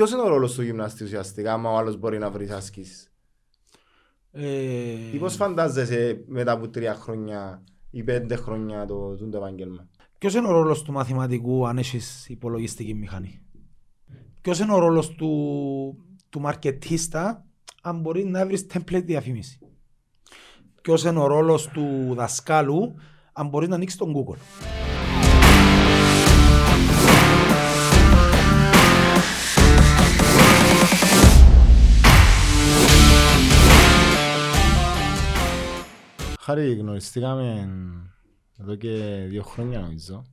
ποιος είναι ο ρόλος του γυμναστή ουσιαστικά, άμα ο άλλος μπορεί να βρει ασκήσεις. Ε, Ή πώς φαντάζεσαι μετά από τρία χρόνια ή πέντε χρόνια το, το, το επάγγελμα; Ποιος είναι ο ρόλος του μαθηματικού αν έχεις υπολογιστική μηχανή; Ποιος είναι ο ρόλος του, του μαρκετίστα αν μπορεί να βρεις template διαφήμιση; Ποιος είναι ο ρόλος του δασκάλου αν μπορείς να ανοίξεις τον Google; Χάρη, γνωριστήκαμε εδώ και δύο χρόνια νομίζω.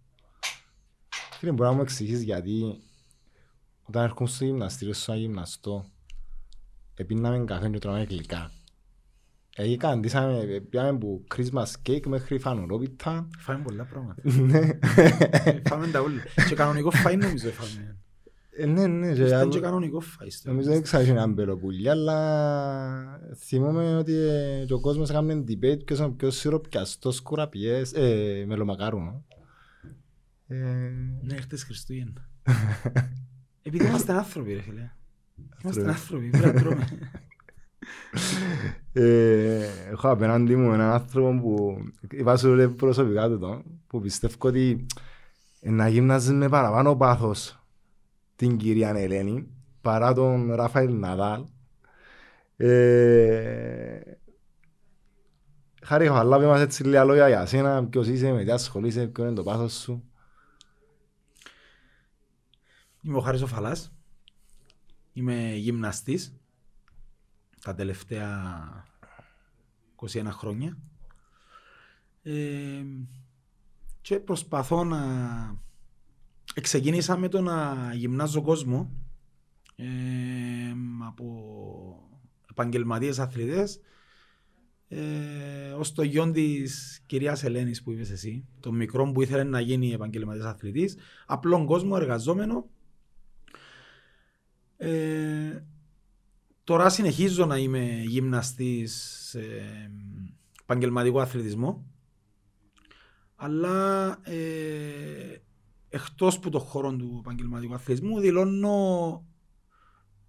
Φίλε, μπορεί να μου εξηγήσεις γιατί όταν έρχομαι στο γυμναστήριο σου να γυμναστώ, επίναμε καφέ και τρώμε γλυκά. Εκεί καντήσαμε, πιάμε από Christmas cake μέχρι φανουρόπιτα. Φάμε πολλά πράγματα. Ναι. Φάμε τα όλα. Και κανονικό φάι νομίζω φάμε. Ε, Ναι, ναι. και Ήταν άλλο- και κανονικό φάι. στο- Νομίζω δεν ξέρω αν μπελοπουλιά, αλλά θυμούμαι ότι ε, και ο κόσμος έκανε debate ποιος είναι ο πιο σιροπιαστός κουραπιές, ε, μελομακάρουνο. Ε, Ναι, χτες Χριστούγεννα. Επειδή είμαστε άνθρωποι ρε φίλε. Είμαστε Άνθρωποι. άνθρωποι, πρέπει να τρώμε. ε, έχω απέναντι μου έναν άνθρωπο που είπα σου ρε, προσωπικά του το, που πιστεύω ότι ε, να γυμνάζεις με παραπάνω πάθος την κυρία Ελένη παρά τον Ραφαήλ Ναδάλ. Ε, Χάρη, αλλά πει μας έτσι λίγα λόγια για σένα, ποιος είσαι, με τι ασχολείσαι, ποιο είναι το πάθος σου. Είμαι ο Χάρης ο Φαλάς. Είμαι γυμναστής τα τελευταία 21 χρόνια. Ε, και προσπαθώ να... Ξεκίνησα με το να γυμνάζω κόσμο ε, από επαγγελματίες αθλητές ε, ως το γιον της κυρίας Ελένης που είπες εσύ, τον μικρό που ήθελε να γίνει επαγγελματίας αθλητής, απλόν κόσμο εργαζόμενο. Ε, τώρα συνεχίζω να είμαι γυμναστής σε επαγγελματικό αθλητισμό, αλλά ε, εκτός που το χώρο του επαγγελματικού αθλητισμού δηλώνω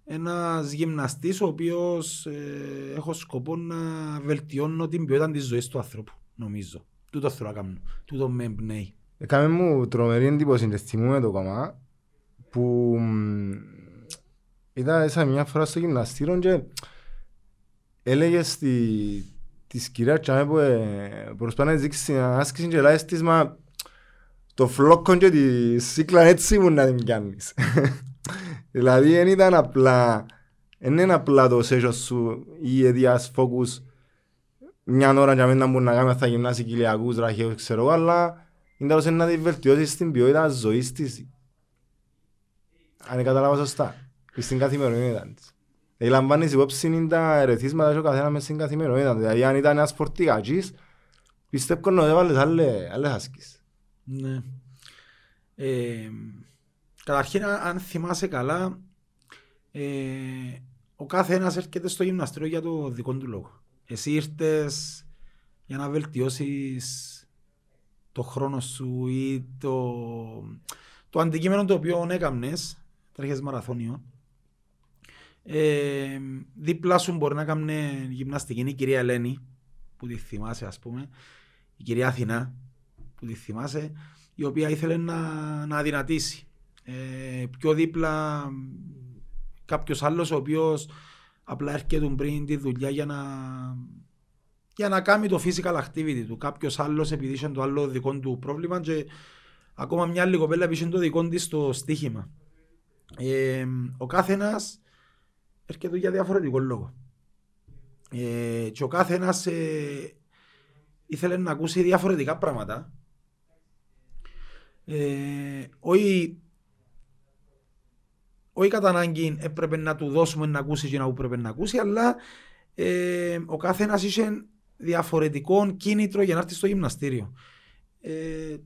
ένας γυμναστής ο οποίος ε, έχω σκοπό να βελτιώνω την ποιότητα της ζωής του ανθρώπου, νομίζω. Τούτο θέλω να κάνω. Τούτο με εμπνέει. Έκαμε μου τρομερή εντύπωση και θυμούμαι το κομμά που μ, ήταν σαν μια φορά στο γυμναστήριο και έλεγε στη, της κυρίας Τσάμε που ε, προσπάθει να δείξει την άσκηση και λέει της μα το φλόκο και τη σύκλα έτσι μου να την πιάνεις. δηλαδή δεν ήταν απλά δεν είναι απλά το session σου ή η αιτίας focus μια ώρα για μένα που να κάνουμε θα γυμνάσει κοιλιακούς, ραχαίους, ξέρω εγώ, αλλά είναι τέλος να τη βελτιώσεις την ποιότητα ζωής της. Αν κατάλαβα σωστά. Ή στην καθημερινότητα της. Δηλαδή λαμβάνεις υπόψη είναι τα ερεθίσματα και ο καθένας μες στην καθημερινότητα. Δηλαδή αν ήταν ένας φορτηγατζής, πιστεύω να έβαλες άλλες άλλες άσκησεις. Ναι. Ε, καταρχήν, αν- αν θυμάσαι καλά, ε, ο κάθε ένας έρχεται στο γυμναστήριο για το δικό του λόγο. Εσύ ήρθες για να βελτιώσεις το χρόνο σου ή το, το αντικείμενο το οποίο έκαμνες, τρέχες μαραθώνιο. Ε, δίπλα σου μπορεί να κάνει γυμναστική είναι η κυρία Ελένη, που τη θυμάσαι ας πούμε, η κυρία Αθηνά, που τη θυμάσαι, η οποία ήθελε να, να αδυνατήσει. Ε, πιο δίπλα κάποιος άλλος ο οποίος απλά έρχεται πριν τη δουλειά για να, για να κάνει το physical activity του. Κάποιος άλλος επειδή είχε το άλλο δικό του πρόβλημα και ακόμα μια άλλη κοπέλα που είχε το δικό της το στοίχημα. Ε, ο κάθε ένα έρχεται για διαφορετικό λόγο. Ε, και ο κάθε ένα ήθελε να ακούσει διαφορετικά πράγματα ε, όχι, όχι κατά ανάγκη έπρεπε να του δώσουμε να ακούσει και να που πρέπει να ακούσει, αλλά ε, ο κάθε ένας είχε διαφορετικό κίνητρο για να έρθει στο γυμναστήριο. Ε,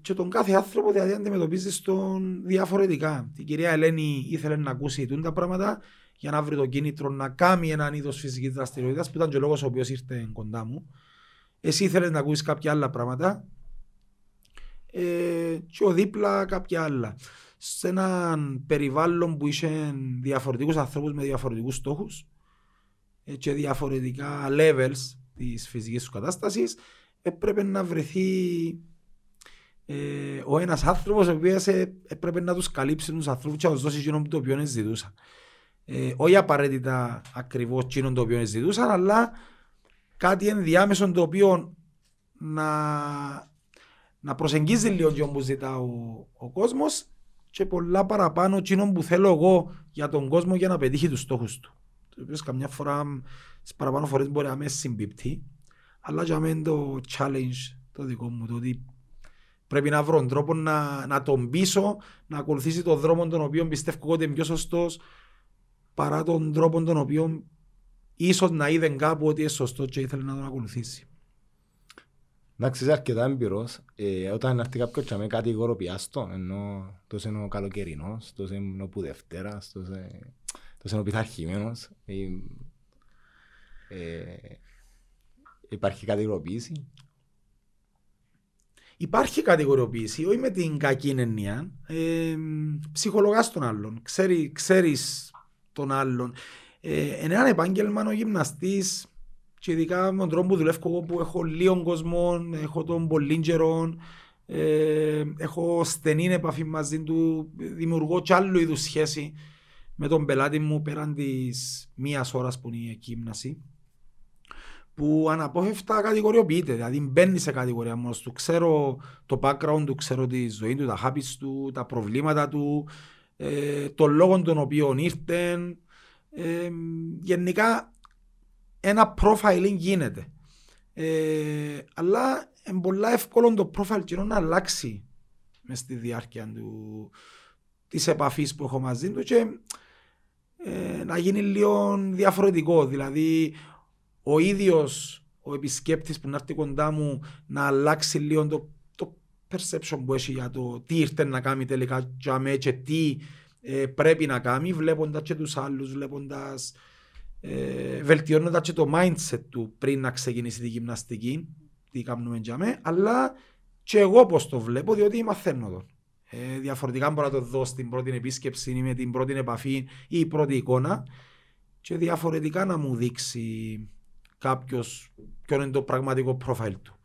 και τον κάθε άνθρωπο δηλαδή αντιμετωπίζει τον διαφορετικά. Η κυρία Ελένη ήθελε να ακούσει τούν τα πράγματα για να βρει το κίνητρο να κάνει έναν είδος φυσικής δραστηριότητας που ήταν και ο λόγος ο οποίος ήρθε κοντά μου. Εσύ ήθελες να ακούσεις κάποια άλλα πράγματα ε, και ο δίπλα κάποια άλλα. σε έναν περιβάλλον που είχε διαφορετικούς ανθρώπους με διαφορετικούς στόχους ε, και διαφορετικά levels της φυσικής τους κατάστασης έπρεπε να βρεθεί ε, ο ένας άνθρωπος ο οποίος ε, έπρεπε να τους καλύψει τους ανθρώπους και να τους δώσει εκείνο το οποίο ζητούσαν. Ε, όχι απαραίτητα ακριβώς εκείνο το οποίο ζητούσαν, αλλά κάτι ενδιάμεσο το οποίο να, να προσεγγίζει λίγο και που ζητά ο, ο κόσμος και πολλά παραπάνω εκείνο που θέλω εγώ για τον κόσμο για να πετύχει τους στόχους του. Το οποίο καμιά φορά στις παραπάνω φορές μπορεί να με συμπίπτει, αλλά για μένα το challenge το δικό μου, το ότι πρέπει να βρω τρόπο να, να τον πείσω να ακολουθήσει τον δρόμο τον οποίο πιστεύω ότι είναι πιο σωστός παρά τον τρόπο τον οποίο ίσως να είδε κάπου ότι είναι σωστό και ήθελε να τον ακολουθήσει. Εντάξει, είσαι αρκετά εμπειρός. Ε, όταν έρθει κάποιος και με κάτι υγοροποιάστο, ενώ τόσο είναι ο καλοκαιρινός, τόσο είναι ο που Δευτέρας, τόσο, τόσο είναι ο πειθαρχημένος. Ε, ε, υπάρχει κατηγοροποίηση. Υπάρχει κατηγοριοποίηση, όχι με την κακή έννοια. Ε, ψυχολογάς τον άλλον. Ξέρει, ξέρεις τον άλλον. Ε, είναι ένα επάγγελμα ο γυμναστής και ειδικά με τον τρόπο που δουλεύω εγώ που έχω λίγο κόσμο, έχω τον πολύ καιρό, ε, έχω στενή επαφή μαζί του, δημιουργώ κι άλλο είδους σχέση με τον πελάτη μου πέραν της μίας ώρας που είναι η εκείμναση που αναπόφευκτα κατηγοριοποιείται, δηλαδή μπαίνει σε κατηγορία μόνος του. Ξέρω το background του, ξέρω τη ζωή του, τα habits του, τα προβλήματα του, ε, τον λόγο των οποίων ήρθε. Ε, γενικά ένα profiling γίνεται. Ε, αλλά είναι πολύ εύκολο το profile να αλλάξει μες στη διάρκεια του, της επαφής που έχω μαζί του και ε, να γίνει λίγο διαφορετικό. Δηλαδή ο ίδιος ο επισκέπτης που να έρθει κοντά μου να αλλάξει λίγο το, το perception που έχει για το τι ήρθε να κάνει τελικά για μέ και τι ε, πρέπει να κάνει βλέποντας και τους άλλους, βλέποντας ε, βελτιώνοντας και το mindset του πριν να ξεκινήσει τη γυμναστική τι κάνουμε για μέ, αλλά και εγώ πώς το βλέπω διότι μαθαίνω εδώ. Ε, διαφορετικά μπορώ να το δω στην πρώτη επίσκεψη ή με την πρώτη επαφή ή η πρώτη εικόνα και διαφορετικά να μου δείξει κάποιος ποιο είναι το πραγματικό προφίλ του.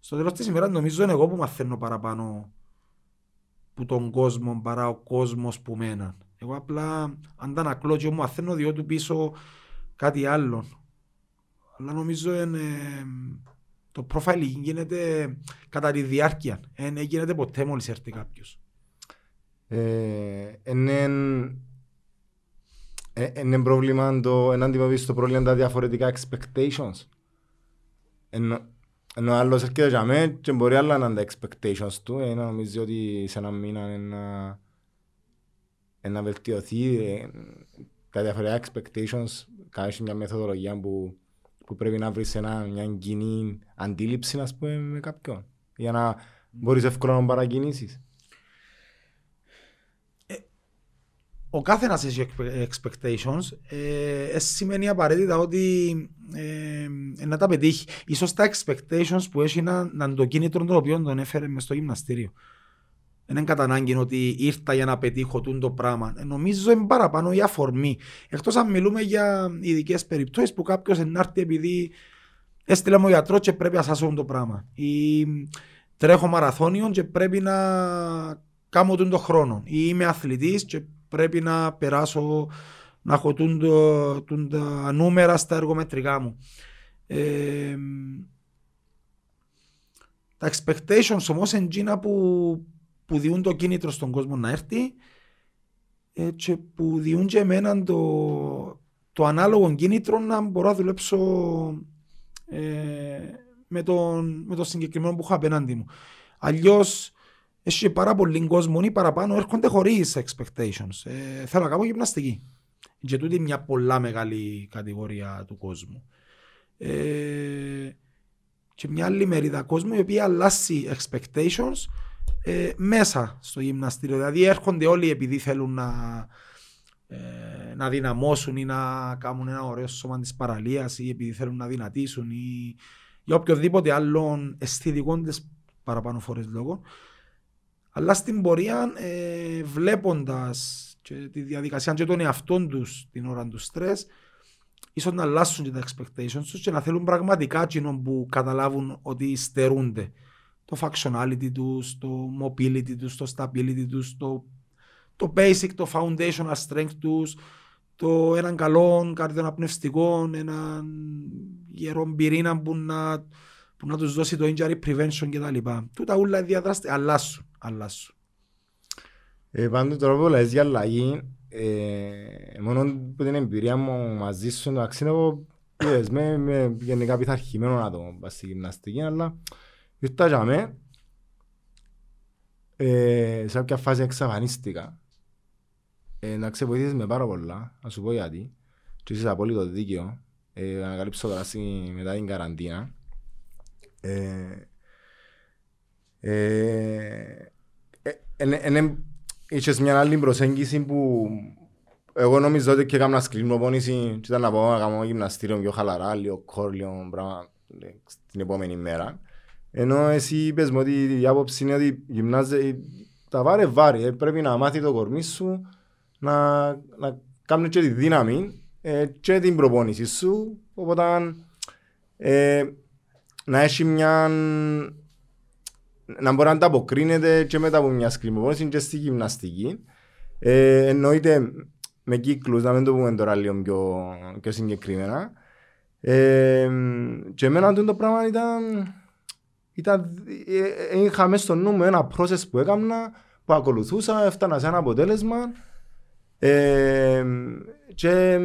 Στο τέλος της ημέρας νομίζω είναι εγώ που μαθαίνω παραπάνω που τον κόσμο παρά ο κόσμος που μέναν. Εγώ απλά αντανακλώ και μου μαθαίνω διότι πίσω κάτι άλλο. Αλλά νομίζω είναι, το προφίλ γίνεται κατά τη διάρκεια. Δεν γίνεται ποτέ μόλις έρθει κάποιος. Ε, είναι ε, είναι πρόβλημα το, να αντιμετωπίσεις το πρόβλημα τα διαφορετικά expectations. Ενώ, ενώ άλλος έρχεται για μένα και μπορεί άλλα να είναι τα expectations του, ε, να νομίζει ότι σε ένα μήνα να, να βελτιωθεί ε, τα διαφορετικά expectations κάνεις μια μεθοδολογία που, που πρέπει να βρεις ένα, μια κοινή αντίληψη ας πούμε, με κάποιον για να μπορείς εύκολα να παρακινήσεις. ο κάθε ένας έχει expectations ε, ε, σημαίνει απαραίτητα ότι ε, ε, να τα πετύχει. Ίσως τα expectations που έχει να, να το κίνητρο το οποίο τον έφερε μες στο γυμναστήριο. Δεν είναι κατά ανάγκη ότι ήρθα για να πετύχω το πράγμα. Ε, νομίζω είναι παραπάνω η αφορμή. Εκτός αν μιλούμε για ειδικές περιπτώσεις που κάποιος ενάρτη επειδή έστειλε μου γιατρός και πρέπει να σάσω το πράγμα. Ή τρέχω μαραθώνιο και πρέπει να κάνω τον χρόνο. Ή είμαι αθλητής και πρέπει να περάσω να έχω τον, τα νούμερα στα εργομετρικά μου. Ε, τα expectations όμως είναι εκείνα που, που διούν το κίνητρο στον κόσμο να έρθει ε, και που διούν και εμένα το, το ανάλογο κίνητρο να μπορώ να δουλέψω ε, με, τον, με το συγκεκριμένο που έχω απέναντι μου. Αλλιώς έχει πάρα πολύ κόσμο ή παραπάνω έρχονται χωρίς expectations. Ε, θέλω να κάνω γυμναστική. Και τούτη μια πολλά μεγάλη κατηγορία του κόσμου. Ε, και μια άλλη μερίδα κόσμου η οποία αλλάσει expectations ε, μέσα στο γυμναστήριο. Δηλαδή έρχονται όλοι επειδή θέλουν να, ε, να δυναμώσουν ή να κάνουν ένα ωραίο σώμα της παραλίας ή επειδή θέλουν να δυνατήσουν ή για οποιοδήποτε άλλον αισθητικό παραπάνω φορές λόγω Αλλά στην πορεία ε, βλέποντας και τη διαδικασία και των εαυτών τους την ώρα του στρες ίσως να αλλάσουν και τα expectations τους και να θέλουν πραγματικά εκείνο που καταλάβουν ότι στερούνται το functionality τους, το mobility τους, το stability τους, το, το basic, το foundational strength τους, το έναν καλό καρδιοναπνευστικό, έναν γερό πυρήνα που να, που να τους δώσει το injury prevention κτλ. Τούτα όλα διαδράστε, αλλάσουν, αλλάσουν. Ε, πάντως τώρα που λες για αλλαγή, ε, μόνο που την εμπειρία μου μαζί σου, εντάξει, εγώ είδες, με, με γενικά πειθαρχημένο να το πας στη γυμναστική, αλλά ήρθα για με, ε, σε κάποια φάση εξαφανίστηκα. Ε, να ξεβοηθήσεις με πάρα πολλά, να σου πω γιατί, και είσαι απόλυτο δίκαιο, ε, να ανακαλύψω τώρα μετά την καραντίνα. Ε, ε, ε, είχες μια άλλη προσέγγιση που εγώ νομίζω ότι και έκανα σκληρνοπόνηση και ήταν να πω να κάνω γυμναστήριο πιο χαλαρά, λίγο κόρλιο πράγμα την επόμενη μέρα. Ενώ εσύ είπες μου ότι η άποψη είναι ότι γυμνάζε, τα βάρε βάρε, ε, πρέπει να μάθει το κορμί σου να, να κάνει και τη δύναμη ε, και την προπόνηση σου, οπότε ε, να έχει μια να μπορεί να ανταποκρίνεται και μετά από μια σκριμοπόνηση και στη γυμναστική. Ε, εννοείται με κύκλους, να μην το πούμε τώρα λίγο πιο, πιο συγκεκριμένα. Ε, και εμένα το πράγμα ήταν, ήταν ε, ε, είχα μέσα στο νου μου ένα process που έκανα, που ακολουθούσα, έφτανα σε ένα αποτέλεσμα ε, και,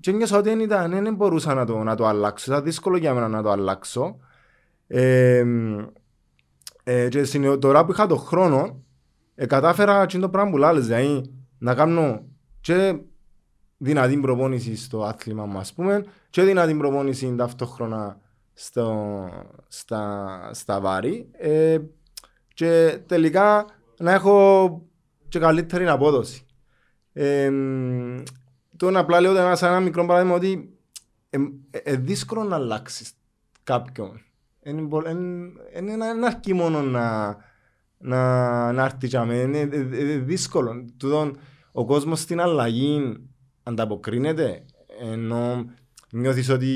και νιώσα ότι δεν, ήταν, δεν μπορούσα να το, να το αλλάξω, ήταν δύσκολο για μένα να το αλλάξω. Ε, ε, και τώρα που είχα τον χρόνο, ε, κατάφερα το πράγμα που λάλλες, δηλαδή να κάνω και δυνατή προπόνηση στο άθλημα μου, ας πούμε, και δυνατή προπόνηση ταυτόχρονα στο, στα, στα βάρη ε, και τελικά να έχω και καλύτερη απόδοση. Ε, τώρα απλά λέω σε ένα μικρό παράδειγμα ότι είναι ε, ε, δύσκολο να αλλάξεις κάποιον είναι ένα αρκεί μόνο να, να, να έρθει για μένα. Είναι δύσκολο. Τούτον, ο κόσμος στην αλλαγή ανταποκρίνεται ενώ νιώθεις ότι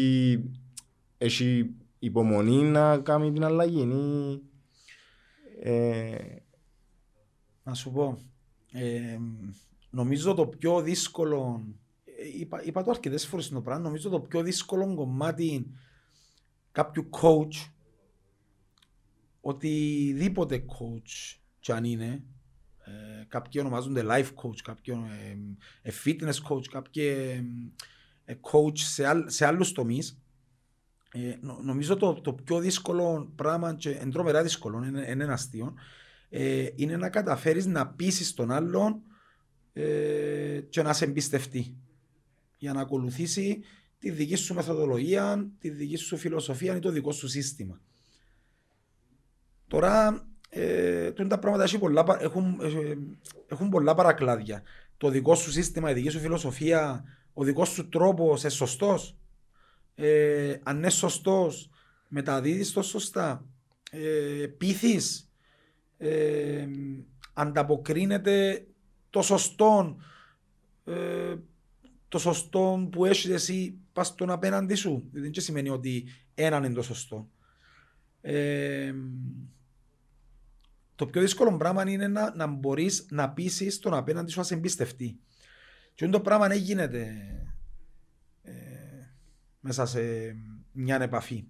έχει υπομονή να κάνει την αλλαγή. Ε... Να σου πω, ε, νομίζω το πιο δύσκολο, είπα, είπα το αρκετές φορές στο πράγμα, νομίζω το πιο δύσκολο κομμάτι κάποιου coach οτιδήποτε coach κι αν είναι, ε, κάποιοι ονομάζονται life coach, κάποιοι ε, ε, fitness coach, κάποιοι ε, coach σε, άλλ, σε άλλους τομείς, ε, νο, νομίζω το, το πιο δύσκολο πράγμα και εντρομερά δύσκολο, είναι, είναι ένα αστείο, ε, είναι να καταφέρεις να πείσεις τον άλλον ε, και να σε εμπιστευτεί για να ακολουθήσει τη δική σου μεθοδολογία, τη δική σου φιλοσοφία ή το δικό σου σύστημα. Τώρα, ε, τα πράγματα έχουν πολλά, έχουν, ε, έχουν πολλά παρακλάδια. Το δικό σου σύστημα, η δική σου φιλοσοφία, ο δικός σου τρόπος, σε σωστός; Ε, αν είναι σωστός, μεταδίδεις το σωστά. Ε, Πείθεις. Ε, ανταποκρίνεται το σωστό ε, το σωστό που έχεις εσύ πας στον απέναντι σου. Δεν σημαίνει ότι έναν είναι το σωστό. Ε, το πιο δύσκολο πράγμα είναι να, να μπορείς να πείσεις τον απέναντι σου να σε εμπιστευτεί. Και το πράγμα δεν γίνεται ε, μέσα σε μια επαφή.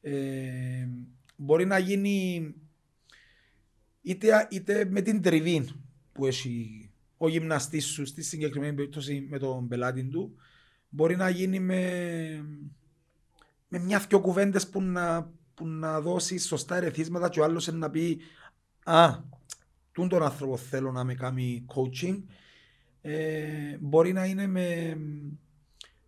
Ε, μπορεί να γίνει είτε, είτε με την τριβή που έχει ο γυμναστής σου στη συγκεκριμένη περίπτωση με τον πελάτη του, μπορεί να γίνει με, με μια-δυο κουβέντες που να, που να δώσεις σωστά ερεθίσματα και ο άλλος να πει α, τούν τον άνθρωπο θέλω να με κάνει coaching, ε, μπορεί να είναι με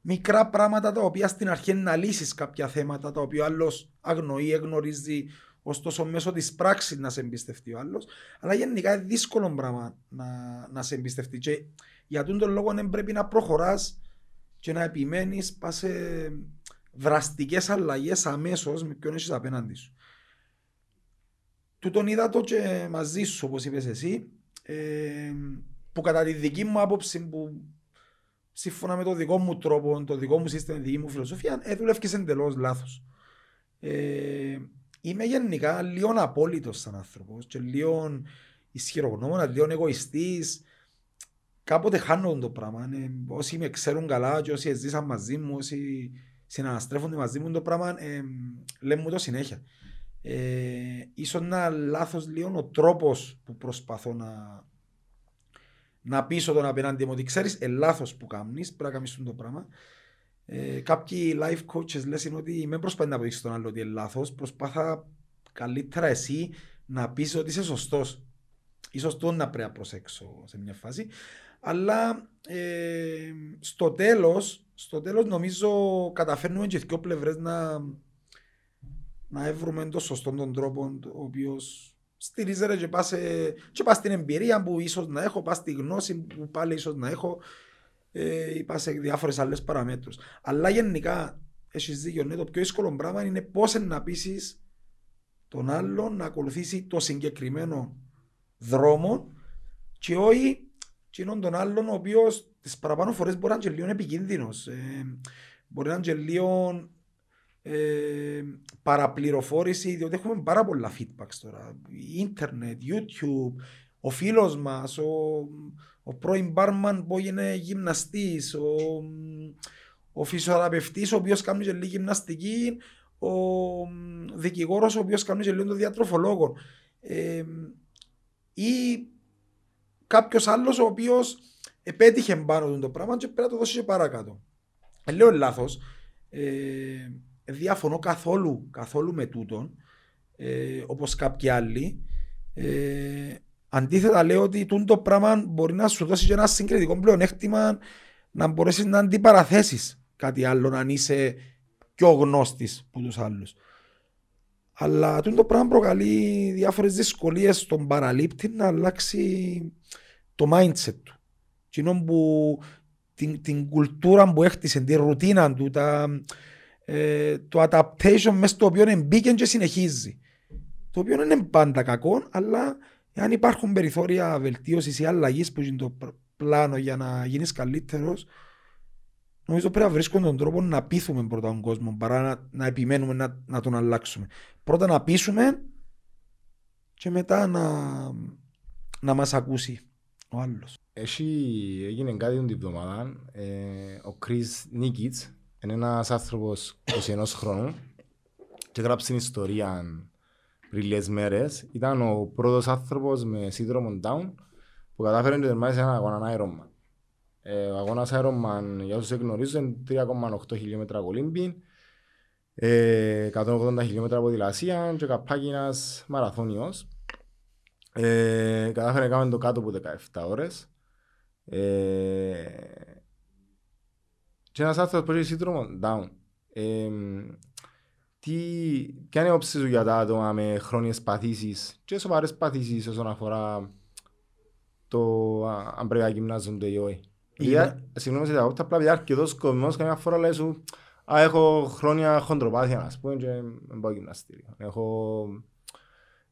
μικρά πράγματα τα οποία στην αρχή να λύσεις κάποια θέματα τα οποία άλλος αγνοεί, εγνωρίζει, ωστόσο μέσω της πράξης να σε εμπιστευτεί ο άλλος. Αλλά γενικά είναι δύσκολο πράγμα να, να σε εμπιστευτεί. Και για τον λόγο δεν πρέπει να προχωράς και να επιμένεις πας σε δραστικές αλλαγές αμέσως με ποιον έχεις απέναντι σου. του τον είδα το και μαζί σου, όπως είπες εσύ, ε, που κατά τη δική μου άποψη, που σύμφωνα με το δικό μου τρόπο, το δικό μου σύστημα, τη δική μου φιλοσοφία, ε, δουλεύκες εντελώς λάθος. Ε, είμαι γενικά λίγο απόλυτος σαν άνθρωπος και λίγο ισχυρογνώμονα, λίγο εγωιστής. Κάποτε χάνω το πράγμα. Ε, όσοι με ξέρουν καλά και όσοι ζήσαν μαζί μου, όσοι συναναστρέφονται μαζί μου το πράγμα, ε, λέμε μου το συνέχεια. Ε, ίσως να λάθος λίγο ο τρόπος που προσπαθώ να, να πείσω τον απέναντι μου ότι ξέρεις, ε, λάθος που κάνεις, πρέπει να κάνεις το πράγμα. Ε, κάποιοι life coaches λένε ότι με προσπαθεί να αποδείξεις τον άλλο ότι είναι λάθος, προσπάθα καλύτερα εσύ να πεις ότι είσαι σωστός. Ίσως το να πρέπει να προσέξω σε μια φάση. Αλλά ε, στο τέλος, στο τέλος νομίζω καταφέρνουμε και δύο πλευρές να, να βρούμε τον σωστό τον τρόπο ο οποίος στηρίζεται και πας, και πας στην εμπειρία που ίσως να έχω, πας στη γνώση που πάλι ίσως να έχω ε, ή πας σε διάφορες άλλες παραμέτρους. Αλλά γενικά έχεις δίκιο, ναι, το πιο δύσκολο πράγμα είναι πώς να πείσει τον άλλον να ακολουθήσει το συγκεκριμένο δρόμο και όχι κοινών τον άλλον ο οποίος τις παραπάνω φορές μπορεί να είναι και λίγο επικίνδυνος. Ε, μπορεί να είναι και λίγο ε, παραπληροφόρηση, διότι έχουμε πάρα πολλά feedbacks τώρα. Ίντερνετ, YouTube, ο φίλος μας, ο, ο πρώην μπάρμαν που είναι γυμναστής, ο, ο φυσιοθεραπευτής, ο οποίος κάνει και λίγη γυμναστική, ο δικηγόρος, ο οποίος κάνει και λίγο το διατροφολόγο. Ε, ή κάποιος άλλος ο οποίος επέτυχε πάνω του το πράγμα και πρέπει να το δώσει και παρακάτω. Ε, λέω λάθος. Ε, διαφωνώ καθόλου, καθόλου με τούτον, ε, όπως κάποιοι άλλοι. Ε, αντίθετα λέω ότι το πράγμα μπορεί να σου δώσει και ένα συγκριτικό πλεονέκτημα να μπορέσεις να αντιπαραθέσεις κάτι άλλο, αν είσαι πιο γνώστης που τους άλλους. Αλλά το πράγμα προκαλεί διάφορες δυσκολίες στον παραλήπτη να αλλάξει το mindset του. που, την, την κουλτούρα που έχτισε, τη ρουτίνα του, τα, ε, το adaptation μέσα στο οποίο μπήκε και συνεχίζει. Το οποίο είναι πάντα κακό, αλλά αν υπάρχουν περιθώρια βελτίωσης ή αλλαγής που είναι το πλάνο για να γίνεις καλύτερος, νομίζω πρέπει να βρίσκουμε τον τρόπο να πείθουμε πρώτα τον κόσμο παρά να, να επιμένουμε να, να τον αλλάξουμε. Πρώτα να πείσουμε και μετά να, να μας ακούσει ο άλλος. Έχει, έγινε κάτι την εβδομάδα. Ε, ο Chris Νίκητς είναι ένας άνθρωπος 21 χρόνου και γράψει την ιστορία πριν λίγες μέρες. Ήταν ο πρώτος άνθρωπος με σύνδρομο Down που κατάφερε να τερμάσει ένα αγώνα Ironman. Ε, ο αγώνας Ironman, για όσους γνωρίζουν, είναι 3,8 χιλιόμετρα κολύμπη, ε, 180 χιλιόμετρα ποδηλασία και καπάκι ένας μαραθώνιος. Ε, κατάφερε να κάνουμε το κάτω από 17 ώρες. Ε, και ένας άνθρωπος που έχει σύνδρομο down. Ε, τι, ποια είναι η όψη σου για τα άτομα με χρόνιες παθήσεις και σοβαρές παθήσεις όσον αφορά το αν πρέπει να γυμνάζονται ή όχι. Συγγνώμη σε τα απλά πια αρκετός κομμός καμιά φορά λέει σου Α, έχω χρόνια χοντροπάθεια, ας πούμε, και δεν πάω γυμναστήριο. Έχω,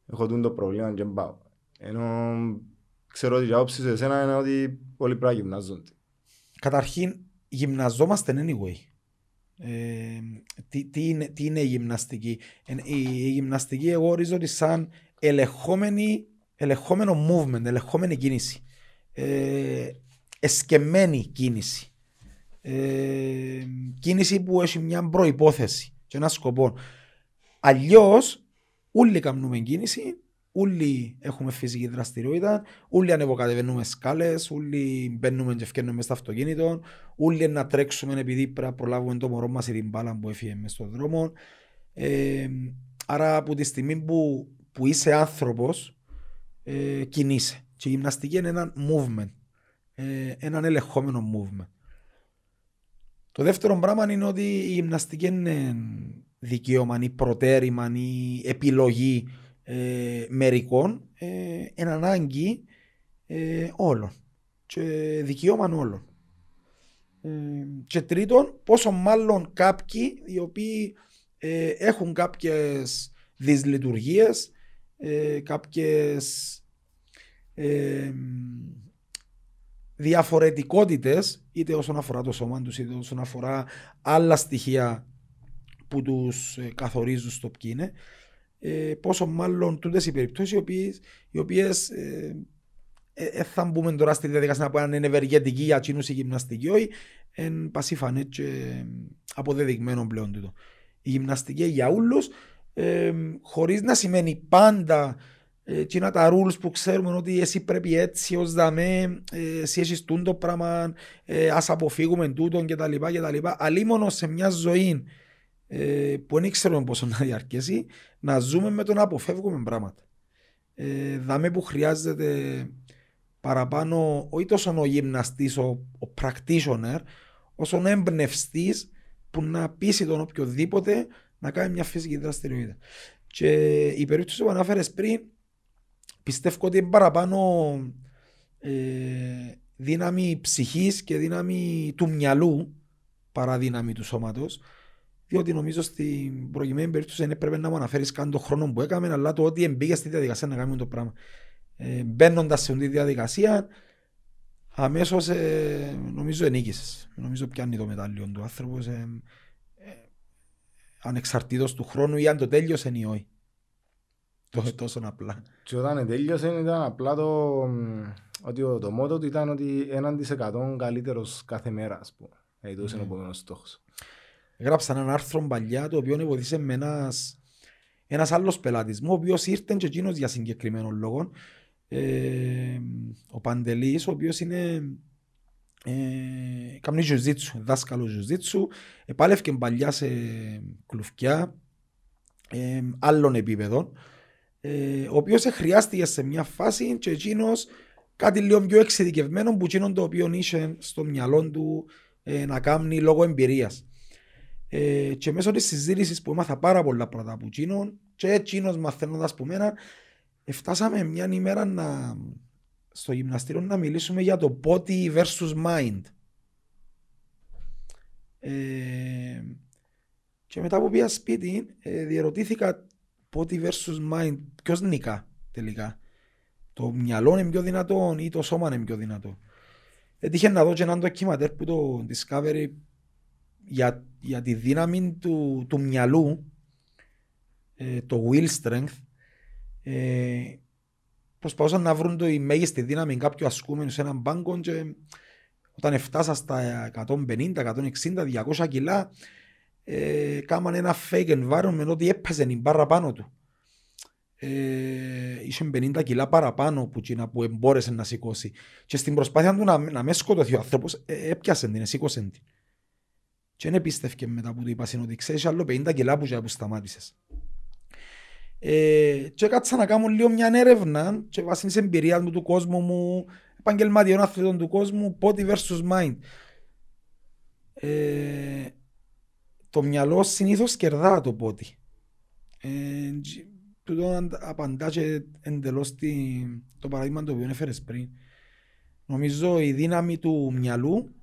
έχω το πρόβλημα και δεν πάω. Ενώ ξέρω ότι η άποψη σε εσένα είναι ότι όλοι πρέπει να γυμνάζονται. Καταρχήν, γυμναζόμαστε anyway. Ε, τι, τι, είναι, τι είναι η γυμναστική; Ε, η, η γυμναστική εγώ ορίζω ότι σαν ελεγχόμενη, ελεγχόμενο movement, ελεγχόμενη κίνηση. Ε, εσκεμμένη κίνηση. Ε, κίνηση που έχει μια προπόθεση και ένα σκοπό. Αλλιώς, όλοι κάνουμε κίνηση Όλοι έχουμε φυσική δραστηριότητα, όλοι ανεβοκατεβαίνουμε σκάλες, όλοι μπαίνουμε και ευκαιρνούμε στο αυτοκίνητο, όλοι να τρέξουμε επειδή πρέπει να προλάβουμε το μωρό μας ή την μπάλα που έφυγε μέσα στον δρόμο. Ε, άρα από τη στιγμή που, που είσαι άνθρωπος, ε, κινείσαι. Και η γυμναστική είναι ένα movement, ε, έναν ελεγχόμενο movement. Το δεύτερο πράγμα είναι ότι η γυμναστική είναι δικαίωμα, ή προτέρημα, ή επιλογή ε, μερικών ε, εν ανάγκη ε, όλων και δικαίωμα όλων. Ε, και τρίτον, πόσο μάλλον κάποιοι οι οποίοι ε, έχουν κάποιες δυσλειτουργίες ε, κάποιες ε, διαφορετικότητες είτε όσον αφορά το σώμα τους είτε όσον αφορά άλλα στοιχεία που τους ε, καθορίζουν στο ποιοι είναι ε, πόσο μάλλον τούτες οι περιπτώσεις οι οποίες, οι οποίες ε, ε, ε θα μπούμε τώρα στη διαδικασία να πούμε αν είναι ευεργετική για εκείνους η γυμναστική όχι εν πασίφανε και αποδεδειγμένο πλέον τούτο. Η γυμναστική για όλους ε, χωρίς να σημαίνει πάντα εκείνα τα rules που ξέρουμε ότι εσύ πρέπει έτσι ως δαμέ, ε, εσύ έχεις το πράγμα, ε, ας αποφύγουμε τούτον κτλ. κτλ. Αλλήμωνο σε μια ζωή ε, που δεν ξέρουμε πόσο να διαρκέσει, να ζούμε με το να αποφεύγουμε πράγματα. Ε, δαμέ που χρειάζεται παραπάνω, όχι τόσο ο γυμναστής, ο, ο practitioner, όσο ο εμπνευστή που να πείσει τον οποιοδήποτε να κάνει μια φυσική δραστηριότητα. Και η περίπτωση που ανάφερε πριν, πιστεύω ότι είναι παραπάνω ε, δύναμη ψυχής και δύναμη του μυαλού παρά δύναμη του σώματος. Διότι νομίζω στην προηγουμένη περίπτωση δεν έπρεπε να μου αναφέρεις καν τον χρόνο που έκαμε, αλλά το ότι εμπήγε στη διαδικασία να κάνουμε το πράγμα. Ε, Μπαίνοντας σε αυτή τη διαδικασία, αμέσως ε, νομίζω ενίκησες. Νομίζω πιάνει το μετάλλιο του άνθρωπος. Ε, ε, ανεξαρτήτως του χρόνου ή αν το τέλειωσε ή όχι. Το τόσο απλά. Και όταν τέλειωσε ήταν απλά το ότι το μότο του ήταν ότι έναν της εκατόν καλύτερος κάθε μέρα, ας πούμε. Ε, είναι ο επόμενος στόχος. Γράψα έναν άρθρο παλιά το οποίο βοηθήσε με ένας, ένας άλλος πελάτης μου, ο οποίος ήρθε και εκείνος για συγκεκριμένο λόγο. Ε, ο Παντελής, ο οποίος είναι ε, κάνει ζουζίτσου, δάσκαλος ζουζίτσου, επάλευκε παλιά σε κλουφκιά ε, άλλων επίπεδων ε, ο οποίος χρειάστηκε σε μια φάση και εκείνος κάτι λίγο πιο εξειδικευμένο που εκείνον το οποίο είχε στο μυαλό του ε, να κάνει λόγω εμπειρίας. Ε, και μέσω της συζήτησης που έμαθα πάρα πολλά πράγματα από εκείνον και εκείνος μαθαίνοντας από μένα, φτάσαμε μια ημέρα να, στο γυμναστήριο να μιλήσουμε για το body versus mind. Ε, και μετά που πήγα σπίτι, ε, διερωτήθηκα body versus mind, ποιος νικά τελικά. Το μυαλό είναι πιο δυνατό ή το σώμα είναι πιο δυνατό. Έτυχε να δω και έναν ντοκιματέρ που το Discovery για, για τη δύναμη του, του μυαλού, ε, το will strength, ε, προσπαθούσαν να βρουν το η μέγιστη δύναμη κάποιου ασκούμενου σε έναν μπάγκο και όταν φτάσα στα 150, 160, 200 κιλά ε, κάμαν ένα fake environment ότι έπαιζε την μπάρα πάνω του. Ε, είχε 50 κιλά παραπάνω που, κοινά που εμπόρεσε να σηκώσει. Και στην προσπάθεια του να, να με σκοτωθεί ο άνθρωπος ε, έπιασε την, σήκωσε την. Και δεν πίστευκε μετά που του είπα ότι ξέρεις άλλο 50 κιλά που, που σταμάτησες. Ε, και κάτσα να κάνω λίγο μια έρευνα και βάσει της εμπειρίας μου του κόσμου μου, επαγγελματιών αθλητών του κόσμου, body versus mind. Ε, το μυαλό συνήθως κερδά το πότι. Ε, τούτο απαντά και εντελώς το παράδειγμα το οποίο έφερες πριν. Νομίζω η δύναμη του μυαλού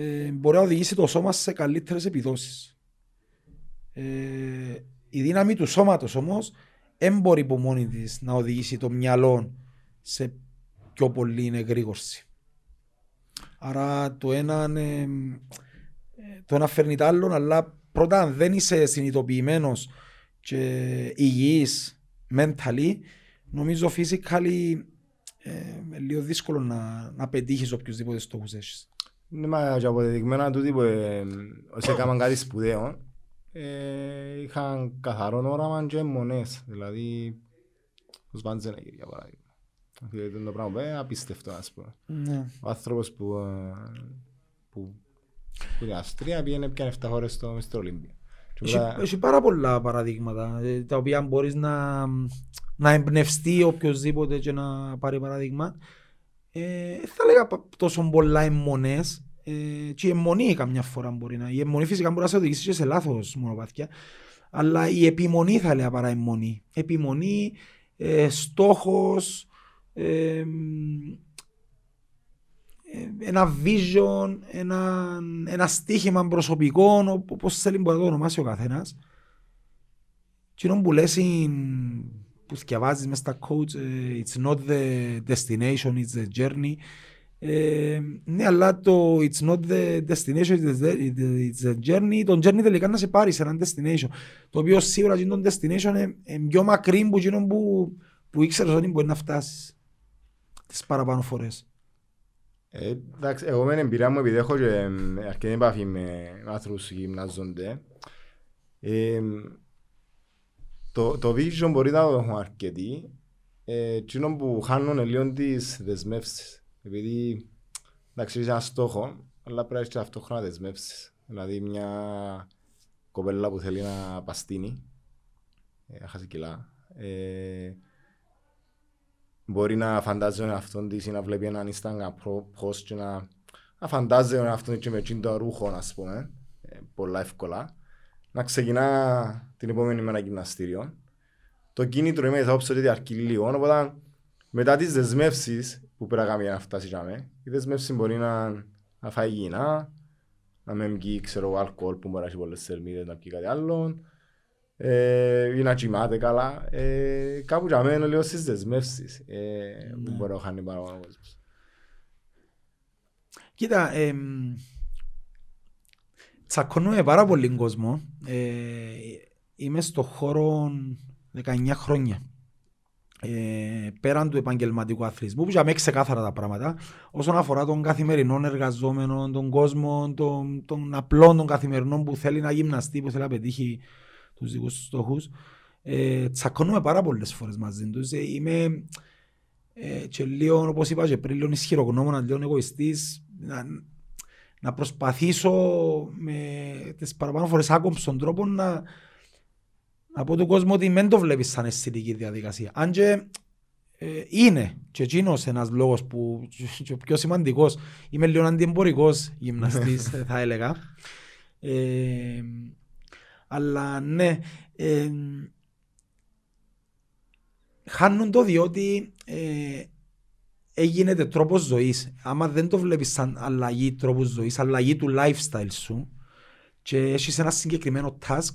ε, μπορεί να οδηγήσει το σώμα σε καλύτερες επιδόσεις. Ε, η δύναμη του σώματος όμως δεν μπορεί από μόνη της να οδηγήσει το μυαλό σε πιο πολύ εγρήγορση. Άρα το ένα, ε, το ένα φέρνει το άλλο, αλλά πρώτα αν δεν είσαι συνειδητοποιημένος και υγιής mentally, νομίζω physically ε, λίγο δύσκολο να, να πετύχεις οποιοδήποτε στόχους έχεις. Ναι, μα και αποδεδειγμένα τούτοι που ε, όσοι έκαναν κάτι σπουδαίο, ε, είχαν καθαρό όραμα και μονές. Δηλαδή, ο Σβάντζενεγερ για παράδειγμα. Δηλαδή το πράγμα είναι απίστευτο, ας πούμε. Ναι. Ο άνθρωπος που, ε, που, που είναι Αυστρία πήγαινε πια 7 χώρες στο Μr. Ολύμπια. Έχει πάρα πολλά παραδείγματα ε, τα οποία μπορείς να, να εμπνευστεί οποιοδήποτε και να πάρει παράδειγμα. Ε, θα λέγα τόσο πολλά αιμονές ε, και η αιμονή καμιά φορά μπορεί να. Η αιμονή φυσικά μπορεί να σε οδηγήσει και σε λάθος μονοπάτια. Αλλά η επιμονή θα λέω παρά αιμονή. Επιμονή, ε, στόχος, ε, ένα vision, ένα, ένα στίχημα προσωπικό, όπω θέλει μπορεί να το ονομάσει ο καθένας. Τι που λες που θυκευάζεις μες στα coach, ε, it's not the destination, it's the journey. Ε, ναι, αλλά το it's not the destination, it's the, it's the journey, το journey τελικά να σε πάρεις σε ένα destination. Το οποίο σίγουρα είναι το destination είναι, είναι πιο μακρύ που, που, που ήξερες ότι μπορεί να φτάσεις τις παραπάνω φορές. Ε, εντάξει, εγώ με την εμπειρία μου επειδή έχω και αρκετή επαφή με άνθρωπους που γυμνάζονται ε, το, το vision μπορεί να το έχουν αρκετοί. Ε, που χάνουν λίγο τις δεσμεύσεις. Επειδή εντάξει είσαι ένα στόχο αλλά πρέπει να έχεις αυτόχρονα δεσμεύσεις. Δηλαδή μια κοπέλα που θέλει να παστίνει ε, να χάσει κιλά. Ε, μπορεί να φαντάζει τον εαυτόν της ή να βλέπει έναν Instagram post και να, να φαντάζει τον εαυτόν της και με το ρούχο, ας πούμε, ε, πολλά εύκολα, να ξεκινά την επόμενη μέρα γυμναστήριο. Το κίνητρο είμαι θα όψω ότι αρκεί λίγο, οπότε μετά τις δεσμεύσεις που πρέπει να κάνει για να φτάσεις για μέ, η δεσμεύση μπορεί να, να φάει υγιεινά, να μην πιει ξέρω αλκοόλ που μπορεί να έχει πολλές θερμίδες, να πιει κάτι άλλο, ε, ή να κοιμάται καλά. Ε, κάπου για μένα λέω στις δεσμεύσεις ε, που ναι. μπορεί να χάνει πάρα ο κόσμος. Κοίτα, ε, τσακώνουμε πάρα πολύ κόσμο. Ε, είμαι στο χώρο 19 χρόνια. Ε, πέραν του επαγγελματικού αθλητισμού, που για μένα ξεκάθαρα τα πράγματα, όσον αφορά τον καθημερινό εργαζόμενο, τον κόσμο, τον, τον απλό των καθημερινών που θέλει να γυμναστεί, που θέλει να πετύχει τους δικούς τους στόχους. Ε, τσακώνουμε πάρα πολλές φορές μαζί τους. Ε, είμαι ε, και λίγο, όπως είπα και πριν, λίγο ισχυρογνώμονα, λίγο εγωιστής, να, να προσπαθήσω με τις παραπάνω φορές άκομψον τρόπο να, να πω του κόσμου ότι δεν το βλέπεις σαν αισθητική διαδικασία. Αν και ε, είναι και εκείνος ένας λόγος που και ο πιο σημαντικός είμαι λίγο αντιεμπορικός γυμναστής θα έλεγα ε, αλλά ναι, ε, χάνουν το διότι ε, έγινε τρόπος ζωής. Άμα δεν το βλέπεις σαν αλλαγή τρόπους ζωής, αλλαγή του lifestyle σου και έχεις ένα συγκεκριμένο task,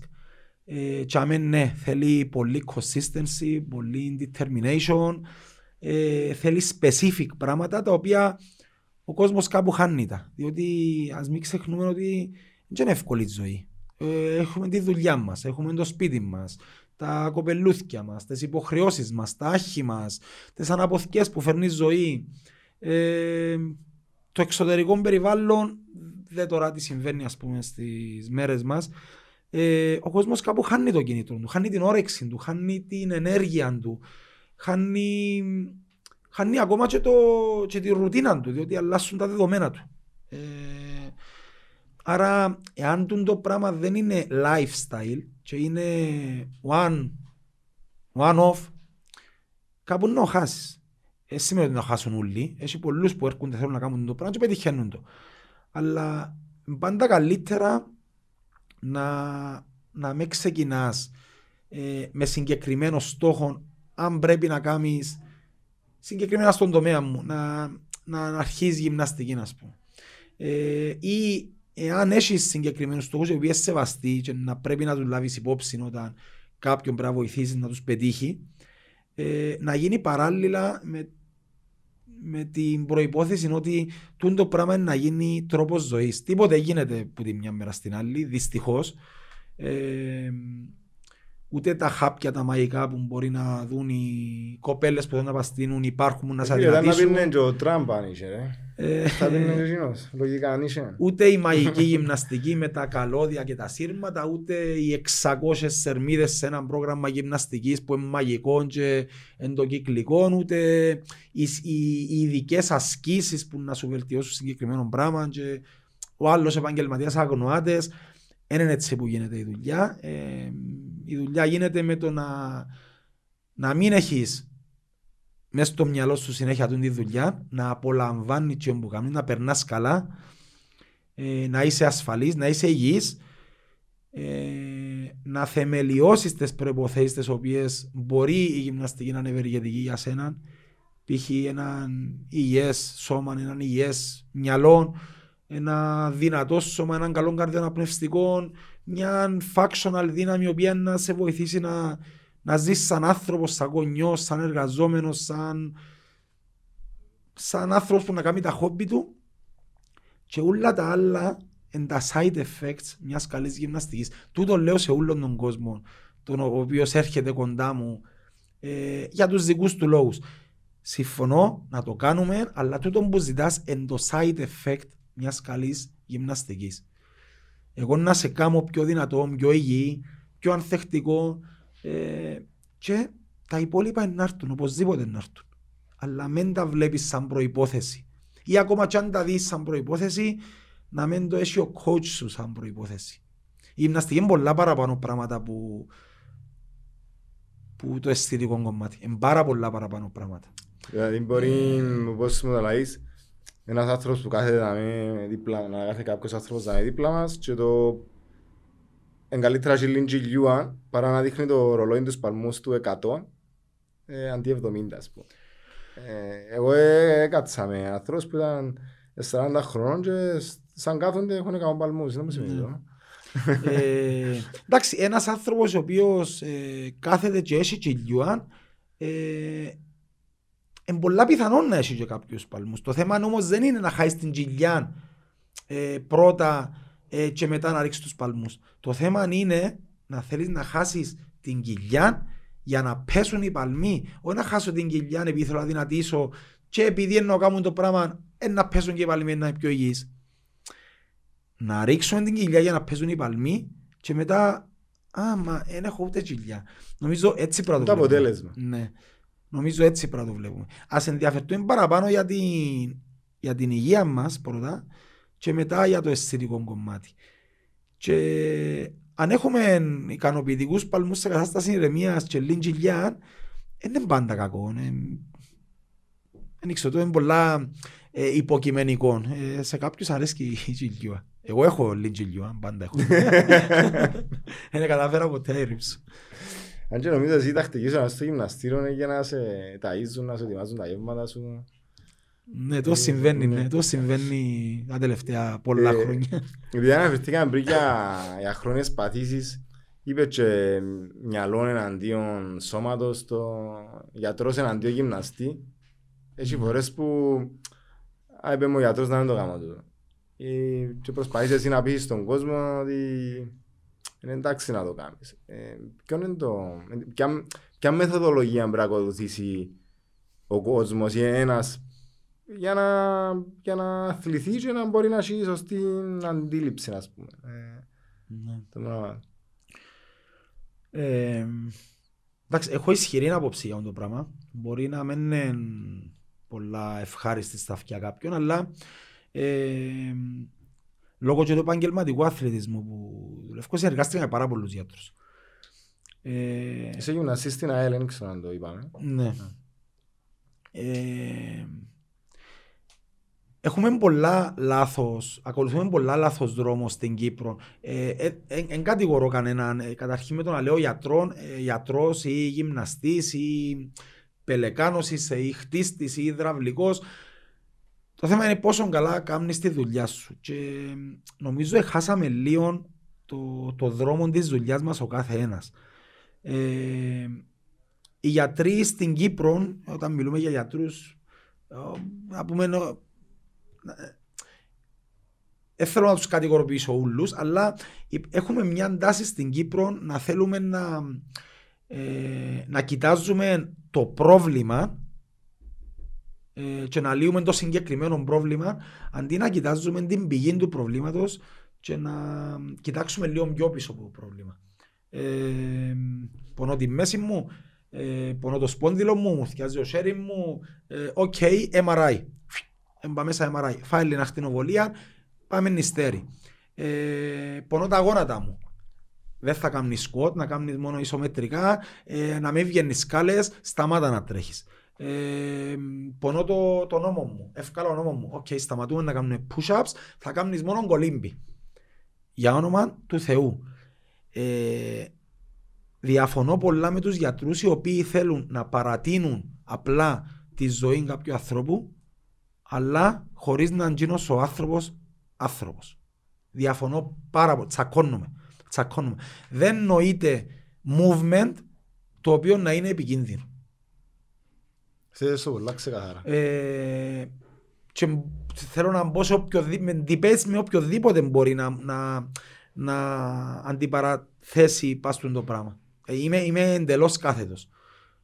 ε, και άμα ναι, θέλει πολύ consistency, πολύ determination, ε, θέλει specific πράγματα τα οποία ο κόσμος κάπου χάνει τα. Διότι ας μην ξεχνούμε ότι δεν είναι εύκολη ζωή. Ε, έχουμε τη δουλειά μας, έχουμε το σπίτι μας, τα κοπελούθια μας, τις υποχρεώσεις μας, τα άχη μας, τις αναποθηκές που φέρνει η ζωή. Ε, το εξωτερικό περιβάλλον, δεν τώρα τι συμβαίνει ας πούμε στις μέρες μας, ε, ο κόσμος κάπου χάνει το κινήτρο του, χάνει την όρεξη του, χάνει την ενέργεια του, χάνει, χάνει ακόμα και, το, και τη ρουτίνα του, διότι αλλάσουν τα δεδομένα του. Ε, Άρα, εάν το πράγμα δεν είναι lifestyle και είναι one, one off, κάπου να χάσεις. Έτσι σημαίνει ότι να χάσουν όλοι. Έχει πολλούς που έρχονται θέλουν να κάνουν το πράγμα και πετυχαίνουν το. Αλλά πάντα καλύτερα να, να μην ξεκινάς ε, με συγκεκριμένο στόχο, αν πρέπει να κάνεις συγκεκριμένα στον τομέα μου, να, να, να αρχίσεις γυμναστική, ας πούμε. Ε, ή εάν έχεις συγκεκριμένους στόχους, οι οποίοι σεβαστοί και να πρέπει να τους λάβεις υπόψη όταν κάποιον πρέπει να βοηθήσεις να τους πετύχει, ε, να γίνει παράλληλα με, με την προπόθεση ότι το πράγμα είναι να γίνει τρόπος ζωής. Τίποτε γίνεται από τη μια μέρα στην άλλη, δυστυχώς. Ε, ούτε τα χάπια τα μαγικά που μπορεί να δουν οι κοπέλες που θέλουν να παστίνουν υπάρχουν να σε αδυνατήσουν. να πει ο Τραμπ αν είσαι. Ε. Θα πει ο Ζήνος, λογικά αν είσαι. Ούτε η μαγική γυμναστική με τα καλώδια και τα σύρματα, ούτε οι 600 σερμίδες σε ένα πρόγραμμα γυμναστικής που είναι μαγικό και εντοκυκλικό, ούτε οι, οι, οι ειδικές ασκήσεις που να σου βελτιώσουν συγκεκριμένο πράγμα και ο άλλος επαγγελματίας αγνοάτες. Δεν είναι έτσι που γίνεται η δουλειά. Ε, η δουλειά γίνεται με το να, να μην έχεις μέσα στο μυαλό σου συνέχεια τη δουλειά, να απολαμβάνεις τι που κάνει, να περνάς καλά, ε, να είσαι ασφαλής, να είσαι υγιής, ε, να θεμελιώσεις τι προποθέσει τι οποίες μπορεί η γυμναστική να είναι ευεργετική για σένα. Π.χ. έναν υγιές σώμα, έναν υγιές μυαλό, ένα δυνατό σώμα, έναν καλό καρδιοναπνευστικό, μια functional δύναμη η οποία να σε βοηθήσει να, να ζεις σαν άνθρωπος, σαν γονιός, σαν εργαζόμενος, σαν, σαν άνθρωπος που να κάνει τα χόμπι του και όλα τα άλλα είναι τα side effects μιας καλής γυμναστικής. Τούτο λέω σε όλον τον κόσμο, τον οποίος έρχεται κοντά μου ε, για τους δικούς του λόγους. Συμφωνώ να το κάνουμε, αλλά τούτο που ζητάς είναι το side effect μιας καλής γυμναστικής. Εγώ να σε κάνω πιο δυνατό, πιο υγιή, πιο ανθεκτικό ε, και τα υπόλοιπα είναι να έρθουν, οπωσδήποτε να έρθουν. Αλλά μην τα βλέπεις σαν προϋπόθεση. Ή ακόμα και αν τα δεις σαν προϋπόθεση, να μην το έχει ο coach σου σαν προϋπόθεση. Η γυμναστική είναι πολλά παραπάνω πράγματα που, που το αισθητικό κομμάτι. Είναι πάρα πολλά παραπάνω πράγματα. Δηλαδή μπορεί, πώς μου το λαείς, ένας άνθρωπος που κάθεται να με δίπλα, να κάθεται κάποιος άνθρωπος να με δίπλα μας και το είναι καλύτερα και λίγη λιούα παρά να δείχνει το ρολόι τους παλμούς του 100 ε, αντί 70 ας πούμε. Ε, εγώ έκατσα με ανθρώπους που ήταν 40 χρόνων και σαν κάθονται έχουν 100 παλμούς, δεν μου σημαίνει αυτό. Ε, εντάξει, ένας άνθρωπος ο οποίος ε, κάθεται και έχει και λιούα ε, είναι πολλά πιθανό να έχει και κάποιους παλμούς. Το θέμα όμως δεν είναι να χάσει την κοιλιά ε, πρώτα ε, και μετά να ρίξεις τους παλμούς. Το θέμα είναι να θέλεις να χάσεις την κοιλιά για να πέσουν οι παλμοί. Όχι να χάσω την κοιλιά επειδή θέλω να δυνατήσω και επειδή εννοώ κάνουν το πράγμα ε, να πέσουν και οι παλμοί να είναι πιο υγιείς. Να ρίξουμε την κοιλιά για να πέσουν οι παλμοί και μετά Α, μα δεν έχω ούτε κοιλιά. Νομίζω έτσι πρέπει Το αποτέλεσμα. Ναι. Νομίζω έτσι πρέπει να το βλέπουμε. Α ενδιαφερθούμε παραπάνω για την, για την υγεία μας πρώτα και μετά για το αισθητικό κομμάτι. Και αν έχουμε ικανοποιητικούς παλμούς σε κατάσταση ηρεμίας και λίγη ηλιά, δεν είναι πάντα κακό. Δεν ξέρω, είναι πολλά ε, υποκειμενικό. Ε, σε κάποιους αρέσει η ηλιά. Εγώ έχω λίγη ηλιά, πάντα έχω. Δεν καταφέρα ποτέ ήρυψο. Αν και νομίζω εσύ τακτική σου να στο γυμναστήριο για να σε ταΐζουν, να σε ετοιμάζουν τα γεύματα σου. Ναι, το συμβαίνει, ναι, το συμβαίνει τα τελευταία πολλά Ε, χρόνια. Επειδή αναφερθήκαμε πριν για, για χρόνιες παθήσεις, είπε και μυαλό εναντίον σώματος, το γιατρός εναντίον γυμναστή. Έχει φορές που α, είπε μου ο γιατρός να μην το κάνω τούτο. Ε, Και προσπαθείς εσύ να πεις στον κόσμο ότι είναι εντάξει να το κάνεις. Ε, ποιο είναι το, ποια, ποια μεθοδολογία πρέπει να ακολουθήσει ο κόσμος ή ένας για να, για να αθληθεί και να μπορεί να έχει σωστή αντίληψη, ας πούμε. Ε, Ναι. το πράγμα. Ε, εντάξει, έχω ισχυρή άποψη για αυτό το πράγμα. Μπορεί να μην είναι πολλά ευχάριστη στα αυτιά κάποιον, αλλά ε, λόγω και του επαγγελματικού αθλητισμού που δουλεύω, συνεργάστηκα με πάρα πολλούς γιατρούς. Ε, Είσαι γυμναστής στην ΑΕΛ, δεν ξέρω αν το είπαμε. ναι. Ε, έχουμε πολλά λάθος, ακολουθούμε πολλά λάθος δρόμο στην Κύπρο. Ε, ε, ε, εν κατηγορώ κανέναν, ε, καταρχήν με το να λέω γιατρόν, ε, γιατρός ή γυμναστής ή πελεκάνος ή χτίστης ή υδραυλικός. Το θέμα είναι πόσο καλά κάνεις τη δουλειά σου. Και νομίζω χάσαμε λίγο το, το δρόμο της δουλειάς μας ο κάθε ένας. Ε, οι γιατροί στην Κύπρο, όταν μιλούμε για γιατρούς, ε, να πούμε, νο- ε, δεν θέλω να τους κατηγοροποιήσω όλους, αλλά υ- έχουμε μια τάση στην Κύπρο να θέλουμε να, ε, να κοιτάζουμε το πρόβλημα ε, και να λύουμε το συγκεκριμένο πρόβλημα αντί να κοιτάζουμε την πηγή του προβλήματος και να κοιτάξουμε λίγο πιο πίσω από το πρόβλημα. Ε, πονώ τη μέση μου, ε, πονώ το σπόνδυλο μου, μουδκιάζει το χέρι μου, ε, OK, MRI. Έμπα μέσα MRI. Φάει λίγο ακτινοβολία, πάμε νυστέρι. Ε, πονώ τα γόνατα μου. Δεν θα κάνεις squat, να κάνεις μόνο ισομετρικά, ε, να μην βγαίνεις σκάλες, σταμάτα να τρέχεις. Ε, πονώ το, τον ώμο μου, έβκαλα τον ώμο μου. Οκ, σταματούμε να κάνουμε push-ups, θα κάνεις μόνο κολύμπι. Για όνομα του Θεού. Ε, διαφωνώ πολλά με τους γιατρούς οι οποίοι θέλουν να παρατείνουν απλά τη ζωή κάποιου ανθρώπου αλλά χωρίς να γίνω ο άνθρωπος άνθρωπος. Διαφωνώ πάρα πολύ. Τσακώνομαι. Τσακώνομαι. Δεν νοείται movement το οποίο να είναι επικίνδυνο. Θες πολλά ξεκαθαρά. Ε, και θέλω να μπω σε οποιοδήποτε, με με οποιοδήποτε μπορεί να, να, να αντιπαραθέσει πας το πράγμα. Ε, είμαι, είμαι εντελώς κάθετος.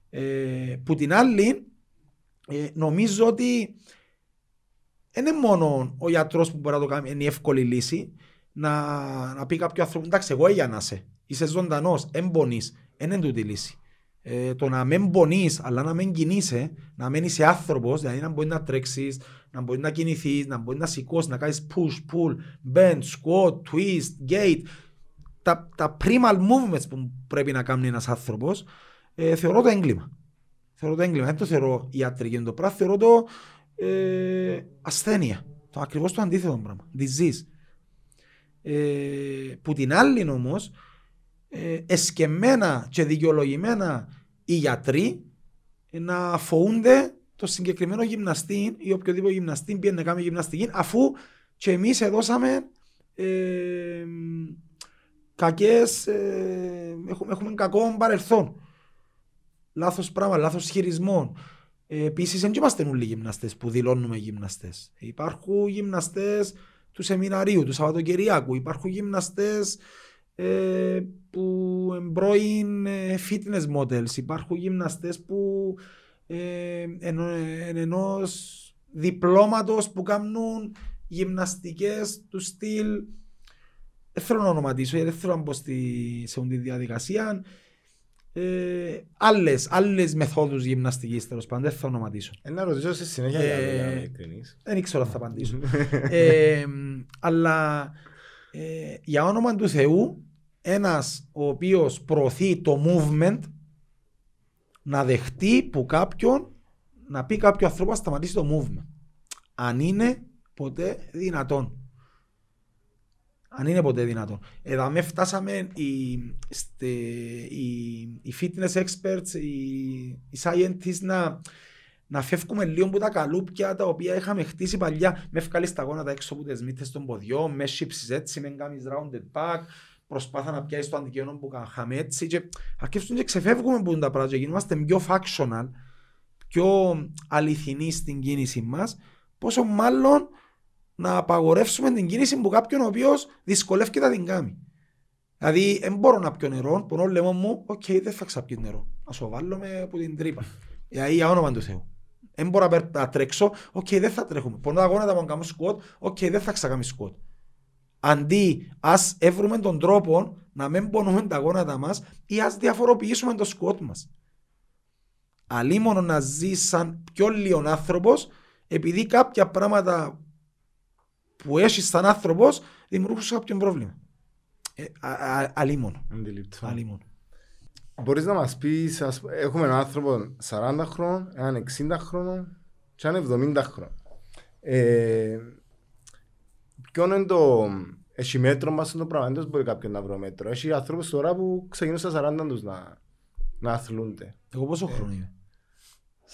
Ε, που την άλλη, ε, νομίζω ότι δεν είναι μόνο ο γιατρός που μπορεί να το κάνει, είναι η εύκολη λύση να, να πει κάποιο άνθρωπο, εντάξει, εγώ έγινα να σε, είσαι ζωντανός, εμπονείς, δεν είναι τούτη λύση. Ε, το να μην πονείς, αλλά να μην κινείσαι, να μην είσαι άνθρωπος, δηλαδή να μπορεί να τρέξεις, να μπορεί να κινηθείς, να μπορεί να σηκώσεις, να κάνεις push, pull, bend, squat, twist, gate. Τα, τα primal movements που πρέπει να κάνει ένας άνθρωπος, ε, θεωρώ το έγκλημα. Θεωρώ το έγκλημα. Δεν το θεωρώ ιατρική το πράγμα, θεωρώ το ε, ασθένεια. Το ακριβώς το αντίθετο πράγμα. Disease. Ε, που την άλλη όμως, ε, εσκεμμένα και δικαιολογημένα οι γιατροί να φοούνται το συγκεκριμένο γυμναστή ή οποιοδήποτε γυμναστή πήγαινε να κάνει γυμναστική αφού και εμείς εδώσαμε ε, κακές, ε, έχουμε, έχουμε κακό παρελθόν. Λάθος πράγμα, λάθος χειρισμό. Ε, Επίσης, δεν είμαστε όλοι γυμναστές που δηλώνουμε γυμναστές. Υπάρχουν γυμναστές του σεμιναρίου, του Σαββατοκυριακού. Υπάρχουν γυμναστές ε, που εμπρώην ε, fitness models. Υπάρχουν γυμναστές που ε, εν, ενός διπλώματος που κάνουν γυμναστικές του στυλ δεν θέλω να ονοματίσω, δεν θέλω να μπω στη, σε αυτή τη διαδικασία ε, άλλες, άλλες μεθόδους γυμναστικής τέλος πάντων, δεν θα ονοματίσω. Ε, να ρωτήσω σε συνέχεια ε, για Δεν ήξερα αν θα απαντήσω. ε, αλλά ε, για όνομα του Θεού, ένας ο οποίος προωθεί το movement να δεχτεί που κάποιον να πει κάποιο άνθρωπο να σταματήσει το movement. Αν είναι ποτέ δυνατόν αν είναι ποτέ δυνατόν. Εδώ με φτάσαμε οι, οι, οι fitness experts, οι, οι scientists να, να φεύγουμε λίγο από τα καλούπια τα οποία είχαμε χτίσει παλιά. Με ευκάλεις τα γόνατα έξω από τις μύτες των ποδιών, με σύψεις έτσι, με κάνεις rounded back, προσπάθα να πιάσεις το αντικείμενο που κάναμε έτσι και αρκεύσουν και ξεφεύγουμε από τα πράγματα και γινόμαστε πιο functional, πιο αληθινοί στην κίνηση μας, πόσο μάλλον να απαγορεύσουμε την κίνηση που κάποιον ο οποίος δυσκολεύεται να την κάνει. Δηλαδή, δεν μπορώ να πιω νερό, πονώ λαιμός μου, OK, okay, δεν θα ξαπιώ νερό. Α το βάλουμε από την τρύπα. Δηλαδή, για όνομα του Θεού. Δεν μπορώ να τρέξω, OK, okay, δεν θα τρέχουμε. Πονώ τα γόνατα μου να κάνω squat, OK, okay, δεν θα ξακάμεις squat. Αντί, ας έβρουμε τον τρόπο να μην πονούμε τα γόνατα μας ή ας διαφοροποιήσουμε το σκουότ μας. Αλίμονο να ζει σαν πιο λίγο άνθρωπος, επειδή κάποια πράγματα που έχεις σαν άνθρωπος δημιουργούσε κάποιο πρόβλημα. Ε, αλίμον. Αλίμον. Μπορείς να μας πεις, έχουμε έναν άνθρωπο 40 χρόνων, έναν 60 χρόνων και έναν 70 χρόνων. Ε, ποιο είναι το... Έχει μέτρο μας το πράγμα, δεν μπορεί κάποιον να βρει μέτρο. Έχει ανθρώπους τώρα που ξεκινούν στα 40 τους να, να αθλούνται. Εγώ πόσο ε, χρόνο είμαι;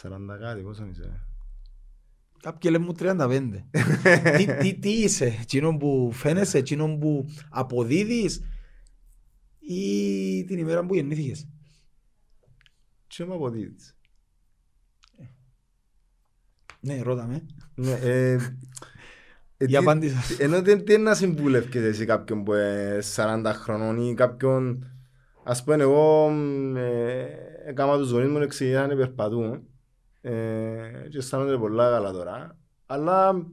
40 κάτι, πόσο είσαι; Κάποιοι λένε μου 35. τι, τι, τι είσαι, εκείνο που φαίνεσαι, εκείνο που αποδίδεις ή την ημέρα που γεννήθηκες; Τι μου αποδίδεις. Ναι, ρώτα με. Ναι, ε, ε, Για απάντησα. Ενώ δεν είναι να συμβούλευκες εσύ κάποιον που είναι 40 χρονών ή κάποιον Ας πούμε εγώ ε, έκανα τους γονείς μου να ξεκινάνε περπατούν ε, και αισθάνονται πολλά καλά τώρα. Αλλά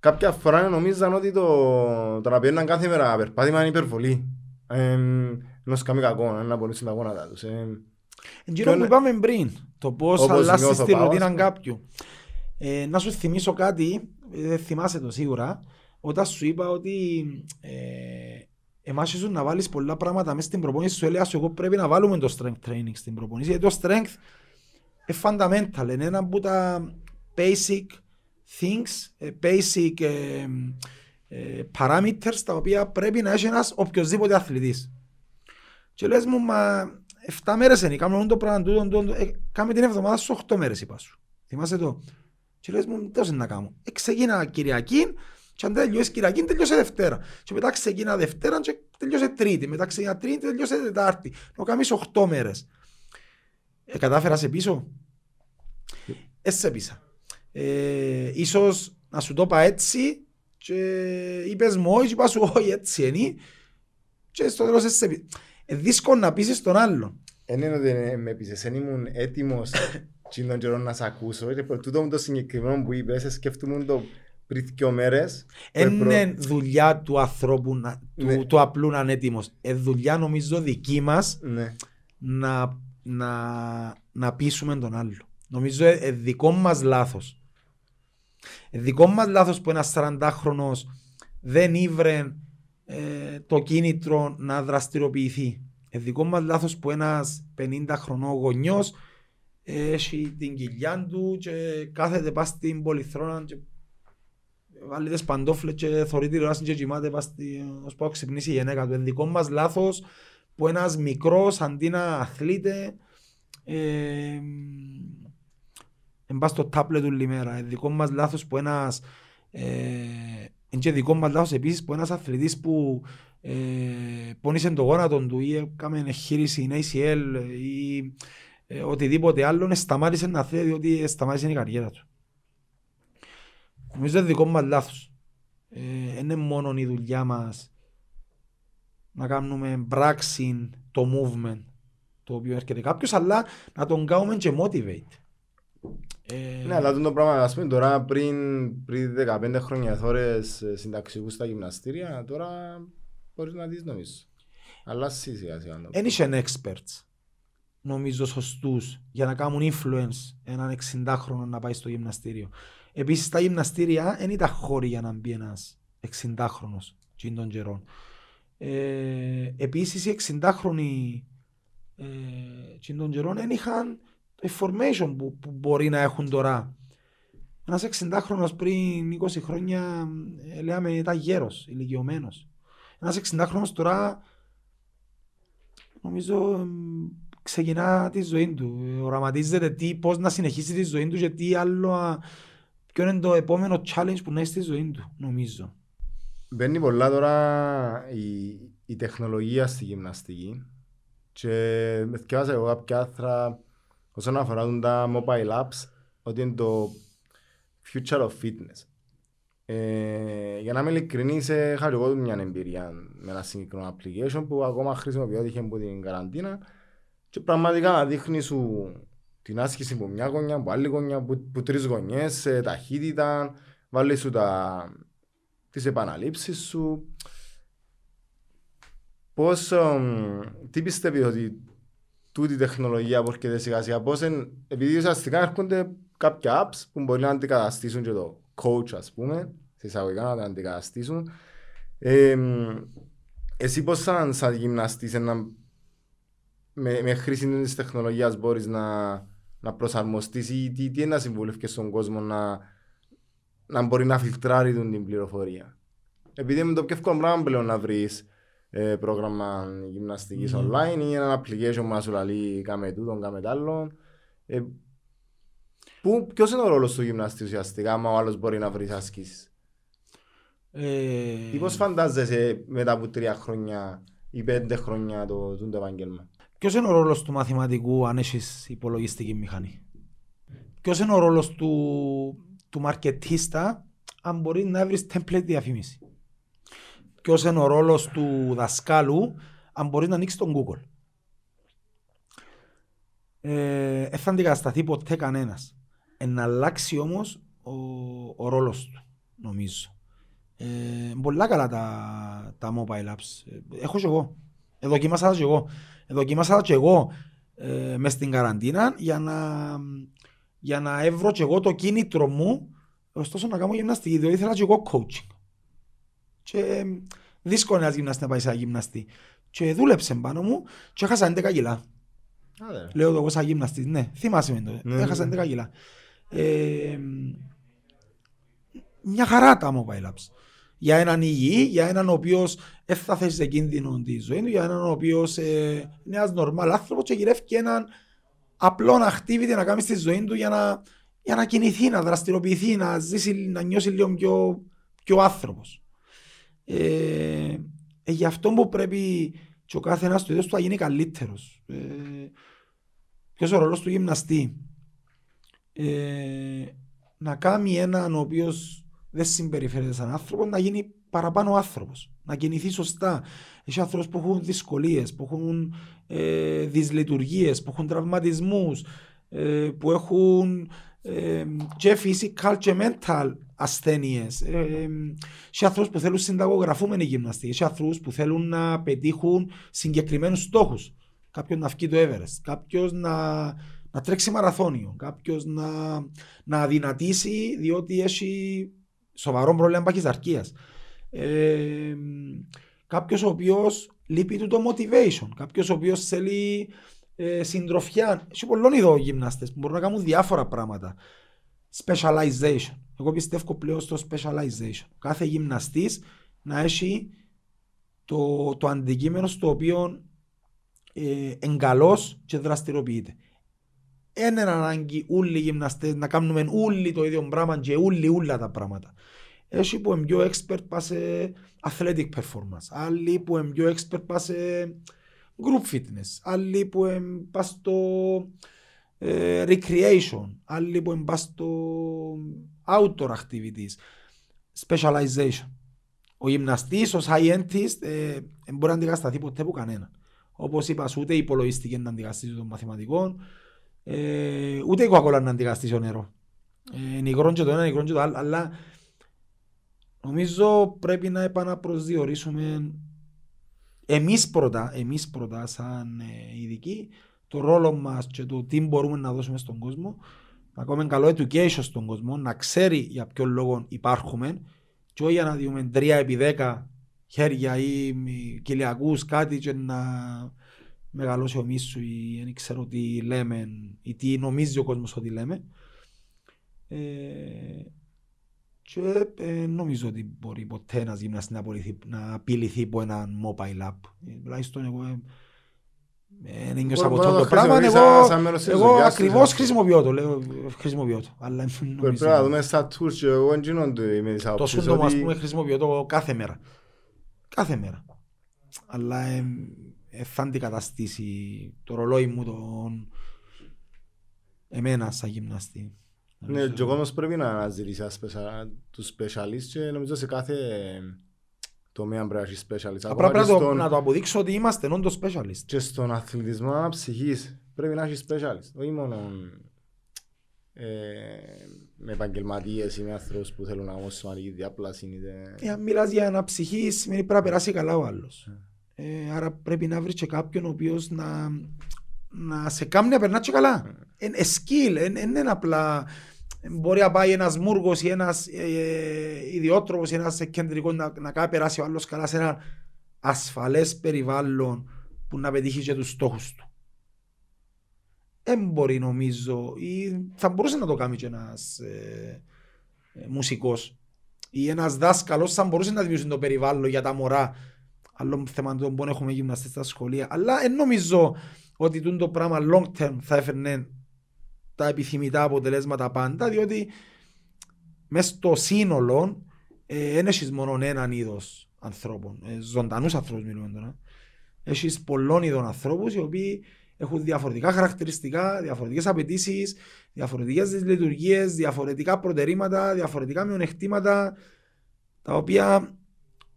κάποια φορά νομίζαν ότι το, το να πιέναν κάθε μέρα περπάτημα είναι υπερβολή. Ε, ενώ σκάμε κακό, να πονήσουν τα γόνατα τους. Ε, Εγγύρω που είπαμε πριν, το πώς αλλάσεις τη ρουτίνα κάποιου. Ε, να σου θυμίσω κάτι, δεν θυμάσαι το σίγουρα, όταν σου είπα ότι ε, εμάς ήσουν να βάλεις πολλά πράγματα μέσα στην προπόνηση σου έλεγα σου εγώ πρέπει να βάλουμε το strength training στην προπόνηση γιατί το strength είναι fundamental, είναι ένα από τα basic things, ε, basic ε, ε, parameters τα οποία πρέπει να έχει ένας οποιοδήποτε αθλητής. Και λες μου, μα 7 μέρες είναι, κάνουμε το πράγμα τούτο, ε, κάμε την εβδομάδα σου 8 μέρες είπα σου. Θυμάσαι το; Και λες μου, τέλος είναι να κάνω. Ε, ξεκίνα Κυριακή και αν τελειώσει Κυριακή τελειώσε Δευτέρα. Και μετά ξεκίνα Δευτέρα και τελειώσε Τρίτη. Μετά ξεκίνα Τρίτη τελειώσε Τετάρτη. Να κάνεις 8 μέρες. Ε, κατάφερας σε πίσω; Ε, σε πίσα. Ε, ίσως να σου το είπα έτσι και είπες μου όχι και είπα σου όχι έτσι είναι και στο τέλος σε πίσα. Ε, δύσκολο να πείσεις τον άλλον. Δεν είναι ότι με πείσες, δεν ήμουν έτοιμος τον καιρό να σε ακούσω και τούτο το συγκεκριμένο που είπες σκέφτομαι το πριν δύο μέρες. Είναι δουλειά του ανθρώπου, του, ναι. του απλού να είναι έτοιμος. Είναι δουλειά νομίζω δική μας ναι. να, να, να πείσουμε τον άλλο. Νομίζω είναι δικό μας λάθος. Ε, δικό μας λάθος που ένας 40χρονος δεν ήβρε ε, το κίνητρο να δραστηριοποιηθεί. Ε, δικό μας λάθος που ένας 50χρονο γονιός έχει την κοιλιά του και κάθεται πας στην πολυθρόνα και βάλει τις παντόφλες και θωρεί τη ροάση και κοιμάται πας ως πάω ξυπνήσει η γενέκα του. Είναι δικό μας λάθος που ένας μικρός αντί να αθλείται ε, πας στο τάπλετ του λιμέρα. Είναι δικό μας λάθος που ένας ε, είναι και δικό μας λάθος επίσης που ένας αθλητής που ε, πόνισε το γόνατο του ή έκαμε εγχείρηση ή ACL ή ε, οτιδήποτε άλλο σταμάτησε να θέλει διότι σταμάτησε η καριέρα του. Νομίζω είναι δικό μας λάθος. Ε, είναι μόνο η δουλειά μας να κάνουμε πράξη το movement το οποίο έρχεται κάποιος αλλά να τον κάνουμε και motivate. Ε... Ναι, αλλά το πράγμα, ας πούμε, τώρα πριν, πριν 15 χρόνια θόρες συνταξικού στα γυμναστήρια, τώρα μπορείς να δεις νομίζω. Αλλά σίγουρα σιγά σιγά. Δεν είσαι experts νομίζω σωστούς για να κάνουν influence έναν 60χρονο να πάει στο γυμναστήριο. Επίσης στα γυμναστήρια δεν ήταν χώροι για να μπει ένας 60χρονο των καιρών. Ε, Επίσης οι 60χρονοι ε, των καιρών δεν είχαν το information που, που μπορεί να έχουν τώρα. Ένας 60χρονο πριν 20 χρόνια ε, λέμε ήταν γέρος, ηλικιωμένος. Ένας 60χρονο τώρα νομίζω ξεκινά τη ζωή του. Οραματίζεται τι, πώς να συνεχίσει τη ζωή του και τι άλλο, ποιο είναι το επόμενο challenge που να έχει στη ζωή του, νομίζω. Μπαίνει πολλά τώρα η, η τεχνολογία στη γυμναστική και με θυκεύασα εγώ κάποια άθρα όσον αφορά τα mobile apps ότι είναι το future of fitness. Ε, για να είμαι ειλικρινής, είχα εγώ μια εμπειρία με ένα συγκεκριμένο application που ακόμα χρησιμοποιώ είχε από την καραντίνα και πραγματικά να δείχνει σου την άσκηση από μια γωνιά, από άλλη γωνιά, από, από τρεις γωνιές, ταχύτητα, βάλει σου τα, τις επαναλήψεις σου. Πώς, τι πιστεύει ότι τούτη η τεχνολογία που έρχεται σιγά σιγά, πώς εν, επειδή ουσιαστικά έρχονται κάποια apps που μπορεί να αντικαταστήσουν και το coach ας πούμε, σε εισαγωγικά να το αντικαταστήσουν. Ε, εσύ πώς σαν, σαν γυμναστής να με, με χρήση της τεχνολογίας μπορείς να, να προσαρμοστείς ή τι, τι είναι να συμβουλεύεις στον κόσμο να, να μπορεί να φιλτράρει την πληροφορία. Επειδή είναι το πιο εύκολο πράγμα πλέον να βρεις ε, πρόγραμμα γυμναστικής mm. online ή ένα application που να σου λέει κάμε τούτον, κάμε τ' άλλο. Ε, Ποιος είναι ο ρόλος του γυμναστή ουσιαστικά, άμα ο άλλος μπορεί να βρει ασκήσει. Ε... Ή πώς φαντάζεσαι μετά από τρία χρόνια ή πέντε χρόνια το, το, το επάγγελμα; Ποιος είναι ο ρόλος του μαθηματικού αν έχεις υπολογιστική μηχανή; Ποιος είναι ο ρόλος του, του μαρκετίστα αν μπορεί να βρεις template διαφήμιση; Ποιος είναι ο ρόλος του δασκάλου αν μπορείς να ανοίξεις τον Google; Ε, δεν θα αντικατασταθεί ποτέ κανένας. Να αλλάξει όμως ο, ο ρόλος του, νομίζω. Ε, πολλά καλά τα, τα mobile apps. Ε, έχω και εγώ. Δοκίμασα και εγώ δοκίμασα και εγώ ε, μες στην καραντίνα για να, για να έβρω και εγώ το κίνητρο μου ωστόσο να κάνω γυμναστική, διότι ήθελα και εγώ coaching. Και ε, δύσκολο ένας γυμναστής να πάει σε ένα γυμναστή. Και δούλεψε πάνω μου και έχασα 11 κιλά. Λέω το εγώ σαν γυμναστής, ναι, θυμάσαι με το, ναι, έχασα 11 ναι. κιλά. Ε, μια χαρά τα mobile apps για έναν υγιή, για έναν ο οποίος δεν θα θέσει σε κίνδυνο τη ζωή του, για έναν ο οποίος ε, είναι ένας νορμάλ άνθρωπος και γυρεύει και έναν απλό activity να κάνει στη ζωή του για να, για να κινηθεί, να δραστηριοποιηθεί, να ζήσει, να νιώσει λίγο πιο, πιο άνθρωπος. Ε, ε, γι' αυτό που πρέπει και ο κάθε ένα του ίδιο του να γίνει καλύτερος. Ε, ποιος ο ρόλος του γυμναστή. Ε, να κάνει έναν ο οποίος δεν συμπεριφέρεται σαν άνθρωπο να γίνει παραπάνω άνθρωπος. Να κινηθεί σωστά. Έχει άνθρωπου που έχουν δυσκολίες, που έχουν ε, δυσλειτουργίες, που έχουν τραυματισμούς, ε, που έχουν ε, και physical και mental ασθένειες. Ε, σε ανθρώπου που θέλουν συνταγογραφούμενοι γυμναστή, σε ανθρώπου που θέλουν να πετύχουν συγκεκριμένους στόχους. Κάποιο να βγει το Everest, κάποιο να, να τρέξει μαραθώνιο, κάποιο να, να αδυνατήσει διότι έχει σοβαρό πρόβλημα παχυσαρκίας. Ε, κάποιος ο οποίος λείπει του το motivation, κάποιος ο οποίος θέλει ε, συντροφιά. Έχει πολλών ειδών γυμναστές που μπορούν να κάνουν διάφορα πράγματα. Specialization. Εγώ πιστεύω πλέον στο specialization. Κάθε γυμναστής να έχει το, το αντικείμενο στο οποίο ε, εγκαλώς και δραστηριοποιείται. Είναι ανάγκη όλοι οι γυμναστές να κάνουμε όλοι το ίδιο πράγμα και όλοι όλα τα πράγματα. Έχει που είναι πιο expert πά σε athletic performance, άλλοι που είναι πιο expert πά σε group fitness, άλλοι που είναι πά στο ε, recreation, άλλοι που είναι πά στο outdoor activities, specialization. Ο γυμναστής, ο scientist, ε, δεν μπορεί να αντικατασταθεί ποτέ από κανένα. Όπως είπα, ούτε η υπολογιστική να αντικαταστήσει των μαθηματικών, ε, ούτε η κοκακόλα να αντικαταστήσει το νερό. Ε, νικρόν και το ένα, νικρόν και το άλλο, αλλά νομίζω πρέπει να επαναπροσδιορίσουμε εμείς πρώτα, εμείς πρώτα σαν ε, ειδικοί, το ρόλο μας και το τι μπορούμε να δώσουμε στον κόσμο, να κάνουμε καλό education στον κόσμο, να ξέρει για ποιο λόγο υπάρχουμε και όχι για να δούμε 3 επί 10 χέρια ή κοιλιακούς κάτι και να μεγαλώσει ο μίσου ή δεν ξέρω τι λέμε ή τι νομίζει ο κόσμος ότι λέμε. Ε, και ε, νομίζω ότι μπορεί ποτέ ένας γυμναστής να, να απειληθεί από ένα mobile app. Ε, τουλάχιστον εγώ ε, δεν ένιωσα από αυτό το πράγμα. Εγώ, εγώ ακριβώς χρησιμοποιώ το. Λέω, χρησιμοποιώ το. Αλλά Πρέπει να δούμε στα tools και εγώ γίνονται με τις άποψεις. Το σύντομο ας πούμε χρησιμοποιώ το κάθε μέρα. Κάθε μέρα. Αλλά ε, ε, θα αντικαταστήσει το ρολόι μου τον εμένα σαν γυμναστή. Ναι, και ο κόσμος πρέπει να αναζητήσεις τους specialists και νομίζω σε κάθε τομέα πρέπει να έχεις specialist. Απλά πρέπει στο... να το αποδείξω ότι είμαστε όντως specialist. Και στον αθλητισμό ψυχής πρέπει να έχεις specialist. Όχι μόνο ε, με επαγγελματίες ή με άνθρωπους που θέλουν να κάνουν σωματική διάπλαση. Είτε... Ε, αν μιλάς για ένα ψυχή σημαίνει πρέπει να περάσει καλά ο άλλος. Ε, άρα πρέπει να βρεις και κάποιον ο οποίος να, να σε κάνει να περνάς και καλά. Είναι ε, skill, δεν είναι απλά μπορεί να πάει ένας μούργος ή ένας ε, ε, ιδιότροπος ή ένας κεντρικός να, να κάνει περάσει ο άλλος καλά σε ένα ασφαλές περιβάλλον που να πετύχει και τους στόχους του. Δεν μπορεί νομίζω ή θα μπορούσε να το κάνει και ένας ε, ε, μουσικός ή ένας δάσκαλος θα μπορούσε να δημιουργήσει το περιβάλλον για τα μωρά άλλων θεμάτων που έχουμε γυμναστές στα σχολεία αλλά δεν νομίζω ότι το πράγμα long term θα έφερνε τα επιθυμητά αποτελέσματα πάντα, διότι μέσα στο σύνολο δεν ε, έχεις μόνο έναν είδος ανθρώπων, ε, ζωντανούς ανθρώπους μιλούμε τώρα. Έχεις πολλών είδων ανθρώπους οι οποίοι έχουν διαφορετικά χαρακτηριστικά, διαφορετικές απαιτήσεις, διαφορετικές λειτουργίες, διαφορετικά προτερήματα, διαφορετικά μειονεκτήματα, τα οποία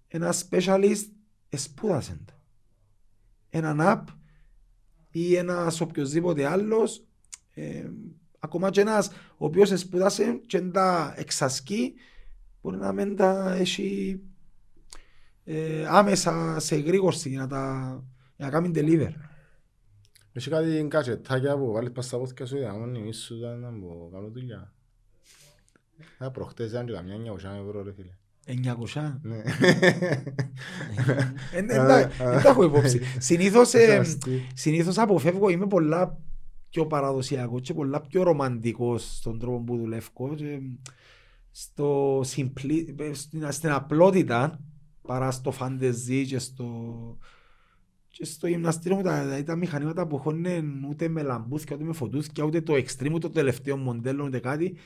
ένα specialist σπούδασε. Έναν app ή ένας οποιοδήποτε άλλος ε, ακόμα και ένας ο οποίος σπουδάσε και τα εξασκεί μπορεί να μην τα έχει ε, άμεσα σε γρήγορση να τα να κάνει deliver. Έχει κάτι κατσετάκια που βάλεις πας στα πόθηκια σου για να σου να μου κάνω δουλειά. Θα προχτές ήταν και καμιά 900 ευρώ ρε φίλε. 900? Ναι. Δεν τα έχω υπόψη. Συνήθως αποφεύγω, είμαι πολλά πιο παραδοσιακός και πολλά πιο ρομαντικός στον τρόπο που δουλεύω και στο simpli, στην, στην απλότητα παρά στο φαντεζί και στο, και στο γυμναστήριο με τα, δηλαδή τα μηχανήματα που έχουν ούτε με λαμπούθια, ούτε με φωτούθια, ούτε το extreme, ούτε το τελευταίο μοντέλο, ούτε κάτι.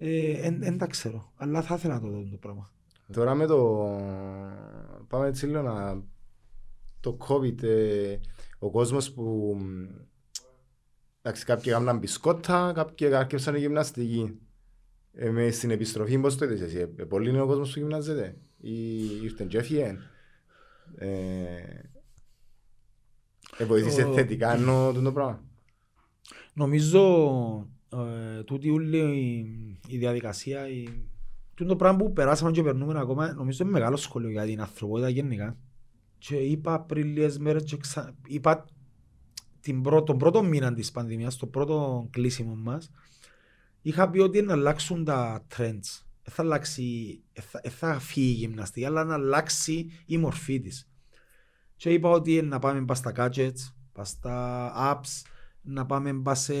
Δεν ε, τα ξέρω, αλλά θα ήθελα να το δω το πράγμα. Τώρα με το... Πάμε έτσι λίγο να... Το COVID, ε, ο κόσμος που Εντάξει, κάποιοι έκαναν μπισκότα, κάποιοι άρχισαν γυμναστική. Ε, με στην επιστροφή πώς το είδες εσύ, ε, πολύ είναι ο κόσμος που γυμνάζεται ή ήρθε και έφυγε; Ε, ε, βοήθησε Ο- θετικά εννοώ το πράγμα. Νομίζω ε, τούτη όλη η, η διαδικασία, η, τούτο πράγμα που περάσαμε και περνούμε ακόμα, νομίζω είναι μεγάλο σχολείο για την ανθρωπότητα γενικά. Και είπα πριν λίγες μέρες, και ξα... είπα την πρω... τον πρώτο μήνα της πανδημίας, το πρώτο κλείσιμο μας, είχα πει ότι είναι να αλλάξουν τα trends. Δεν θα αλλάξει, δεν θα, δεν θα φύγει η γυμναστική, αλλά να αλλάξει η μορφή της. Και είπα ότι είναι να πάμε πας στα gadgets, πας στα apps, να πάμε πας σε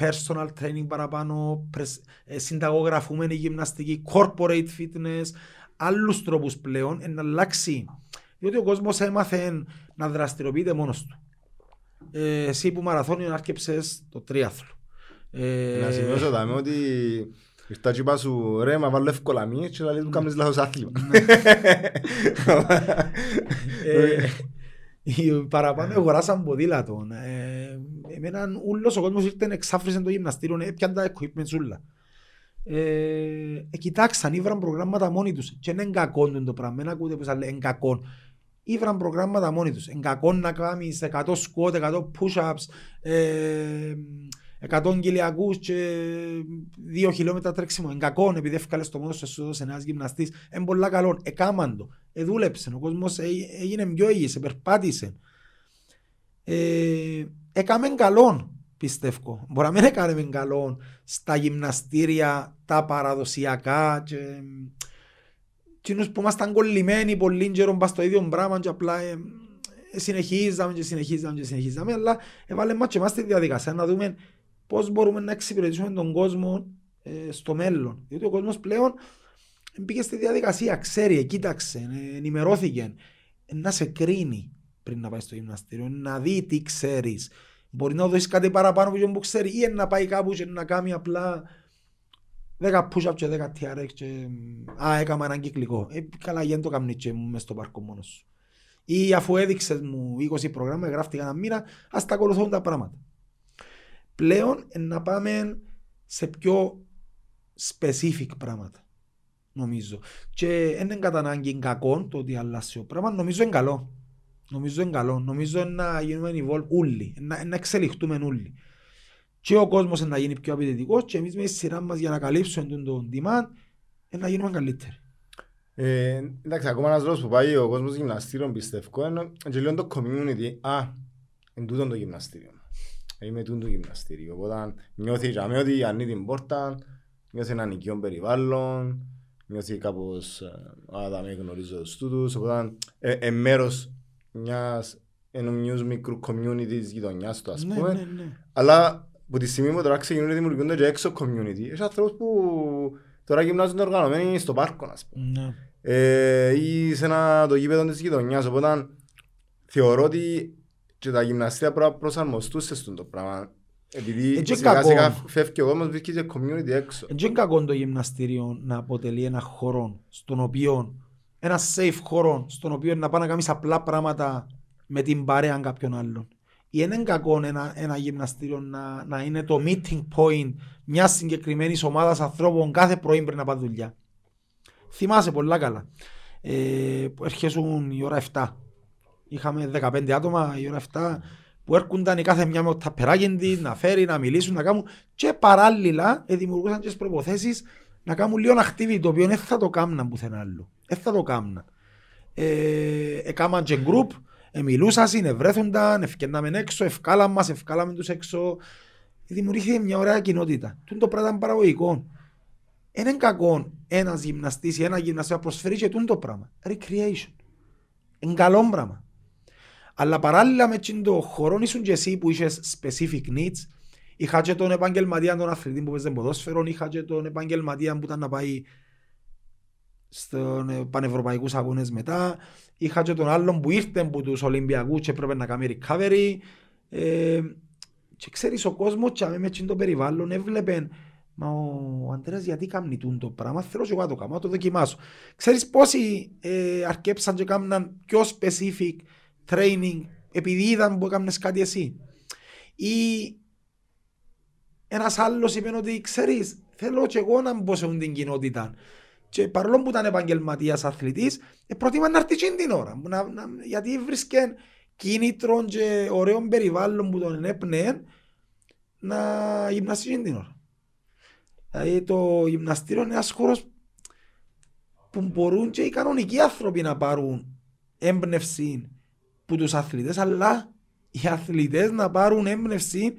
personal training παραπάνω, πρεσ- ε, συνταγογραφούμενη γυμναστική, corporate fitness, άλλους τρόπους πλέον, ε, να αλλάξει. Διότι ο κόσμος έμαθε να δραστηριοποιείται μόνος του. Ε, εσύ που μαραθώνιο άρκεψες το τρίαθλο. Ε, Να σημειώσω δάμε ότι ήρθα και είπα σου ρε μα βάλω εύκολα μία και λέει του κάνεις λάθος άθλημα. ε, οι παραπάνω αγοράσαν ποδήλατο. Ε, εμένα ούλος ο κόσμος ήρθε εξάφρυσε το γυμναστήριο, έπιαν τα equipment ούλα. Ε, ε, κοιτάξαν, ήβραν προγράμματα μόνοι τους και είναι κακό το πράγμα, δεν ακούτε πως λέει είναι κακό. Ήβραν προγράμματα μόνοι τους. Είναι κακό να κάνεις 100 squat, 100 push-ups, ε, 100 κιλιακούς και 2 χιλιόμετρα τρέξιμο. Είναι κακό επειδή έφκαλες το μόνος σου σου έδωσε ένας γυμναστής. Είναι πολλά καλό. Εκάμαν το. Εδούλεψε. Ο κόσμος έ- έγινε πιο υγιής, περπάτησε. Ε, έκαμε καλό, πιστεύω. Μπορεί να μην έκαμε καλό στα γυμναστήρια, τα παραδοσιακά και εκείνους που ήμασταν κολλημένοι πολύ καιρό πας στο ίδιο πράγμα και απλά ε, ε, συνεχίζαμε και συνεχίζαμε και συνεχίζαμε αλλά έβαλε μας και εμάς στη διαδικασία να δούμε πώς μπορούμε να εξυπηρετήσουμε τον κόσμο ε, στο μέλλον. Διότι ο κόσμος πλέον μπήκε στη διαδικασία, ξέρει, κοίταξε, ε, ενημερώθηκε, ε, να σε κρίνει πριν να πάει στο γυμναστήριο, να δει τι ξέρεις. Μπορεί να δώσεις κάτι παραπάνω από που ξέρει ή να πάει κάπου και να κάνει απλά 10 push-up και 10 TRX και α, έκανα έναν κυκλικό. Ε, καλά, γιατί το κάνει και μες στο πάρκο μόνος σου. Ή αφού έδειξες μου 20 προγράμματα, γράφτηκα ένα μήνα, ας τα ακολουθούν τα πράγματα. Πλέον ε, να πάμε σε πιο specific πράγματα. Νομίζω. Και δεν είναι κατά ανάγκη κακό το ότι αλλάσει ο πράγμα, νομίζω είναι καλό. Νομίζω είναι καλό. Νομίζω είναι να γίνουμε evolve όλοι, να, να εξελιχτούμε όλοι. Και ο κόσμος είναι να γίνει πιο απαιτητικός και εμείς με τη σειρά μας για να καλύψουμε τον, τον demand είναι να γίνουμε καλύτεροι. Ε, εντάξει, ακόμα ένας λόγος που πάει ο κόσμος γυμναστήριων πιστεύω είναι και λίγο το community. Α, εν τούτον το γυμναστήριο. Είμαι τούτον το γυμναστήριο. Οπότε νιώθει για μένα ότι ανοίγει την πόρτα, νιώθει έναν οικείο περιβάλλον, νιώθει κάπως ε, α, δάμε γνωρίζω τους τούτους. Οπότε ε, ε, μέρος μιας ενός μικρού community της γειτονιάς του ας Ναι, πούμε. ναι, ναι. Αλλά από τη στιγμή που τώρα ξεκινούν να δημιουργούνται και έξω community, έχει ανθρώπους που τώρα γυμνάζονται οργανωμένοι στο πάρκο, ας πούμε. ναι. Ε, ή σε ένα το γήπεδο της γειτονιάς, οπότε θεωρώ ότι και τα γυμναστήρια πρέπει να προσαρμοστούν σε αυτό το πράγμα. Επειδή Ε, και σιγά κακό. σιγά φεύγει ο κόσμος, βρίσκει και community έξω. Δεν είναι κακό το γυμναστήριο να αποτελεί ένα χώρο στον οποίο, ένα safe χώρο στον οποίο να πάει να κάνεις απλά πράγματα με την παρέα κάποιον άλλον. Ή είναι κακό ένα, ένα γυμναστήριο να, να είναι το meeting point μιας συγκεκριμένης ομάδας ανθρώπων κάθε πρωί πριν να πάει δουλειά. Θυμάσαι πολλά καλά. Ε, που έρχεσουν η ώρα 7. Είχαμε 15 άτομα η ώρα 7 που έρχονταν η κάθε μια με το ταπεράκι της, να φέρει, να μιλήσουν, να κάνουν και παράλληλα ε, δημιουργούσαν και τις προποθέσεις να κάνουν λίγο activity το οποίο δεν θα το κάμναν πουθενά άλλο. Δεν θα το κάμναν. Ε, έκαναν και group, ε, μιλούσαν, συνευρέθονταν, ευκαινάμε έξω, ευκάλαμε μας, ευκάλαμε τους έξω. Δημιουργήθηκε μια ωραία κοινότητα. Τούν το πράγμα ήταν παραγωγικό. Δεν είναι κακό ένας γυμναστής ή ένα γυμναστή να προσφέρει και τούν το πράγμα. Recreation. Είναι καλό πράγμα. Αλλά παράλληλα με εκείνο το χώρο ήσουν και εσύ που είχες specific needs. Είχα και τον επαγγελματία, τον αθλητή που παίζει ποδόσφαιρο, είχα και τον επαγγελματία που ήταν να πάει στον ε, πανευρωπαϊκούς αγώνες μετά. Είχα και τον άλλον που ήρθε από τους Ολυμπιακούς και έπρεπε να κάνει recovery. Ε, και ξέρεις ο κόσμος και με εκείνο το περιβάλλον έβλεπε Μα ο Αντρέας γιατί κάνει τούν το πράγμα, θέλω και εγώ να το κάνω, να το δοκιμάσω. Ξέρεις πόσοι ε, αρκέψαν και κάμναν πιο specific training επειδή είδαν που έκαμνες κάτι εσύ; Ή ένας άλλος είπε ότι ξέρεις, θέλω και εγώ να μπω σε την κοινότητα. Και παρόλο που ήταν επαγγελματίας αθλητής, ε, προτιμά να έρθει την ώρα. Να, να, γιατί βρίσκε κίνητρο και ωραίο περιβάλλον που τον ενέπνεε να γυμναστείς την ώρα. Δηλαδή το γυμναστήριο είναι ένας χώρος που μπορούν και οι κανονικοί άνθρωποι να πάρουν έμπνευση που τους αθλητές, αλλά οι αθλητές να πάρουν έμπνευση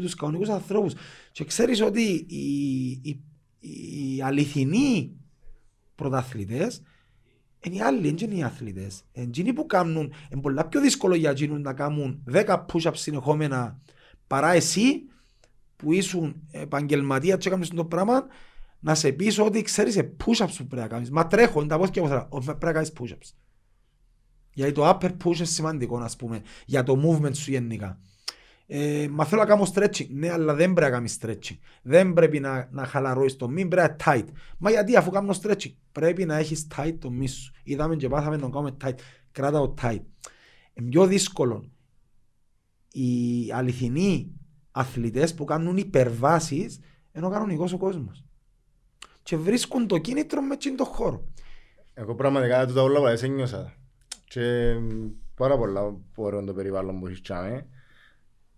που τους κανονικούς ανθρώπους. Και ξέρεις ότι οι, οι, οι αληθινοί πρωταθλητές είναι οι άλλοι, είναι οι αθλητές. Είναι που κάνουν, είναι πολλά πιο δύσκολο για εκείνους να κάνουν 10 push-ups συνεχόμενα παρά εσύ που ήσουν επαγγελματία και έκανες το πράγμα να σε πεις ότι ξέρεις σε push-ups που πρέπει να κάνεις. Μα τρέχω, τα πώς και πώς πρέπει να κάνεις push-ups. Γιατί το upper push είναι σημαντικό, ας πούμε, για το movement σου γενικά. Ε, μα θέλω να κάνω stretching. Ναι, αλλά δεν πρέπει να κάνεις stretching. Δεν πρέπει να, να χαλαρώσεις το μη, πρέπει να tight. Μα γιατί αφού κάνω stretching, πρέπει να έχεις tight το μη σου. Είδαμε και πάθαμε να κάνουμε tight. Κράτα το tight. Είναι πιο δύσκολο οι αληθινοί αθλητές που κάνουν υπερβάσεις ενώ ο κανονικός ο κόσμος. Και βρίσκουν το κίνητρο με το χώρο. Εγώ πραγματικά το τα όλα που ένιωσα. Και πάρα πολλά ωραίο το περιβάλλον που έχεις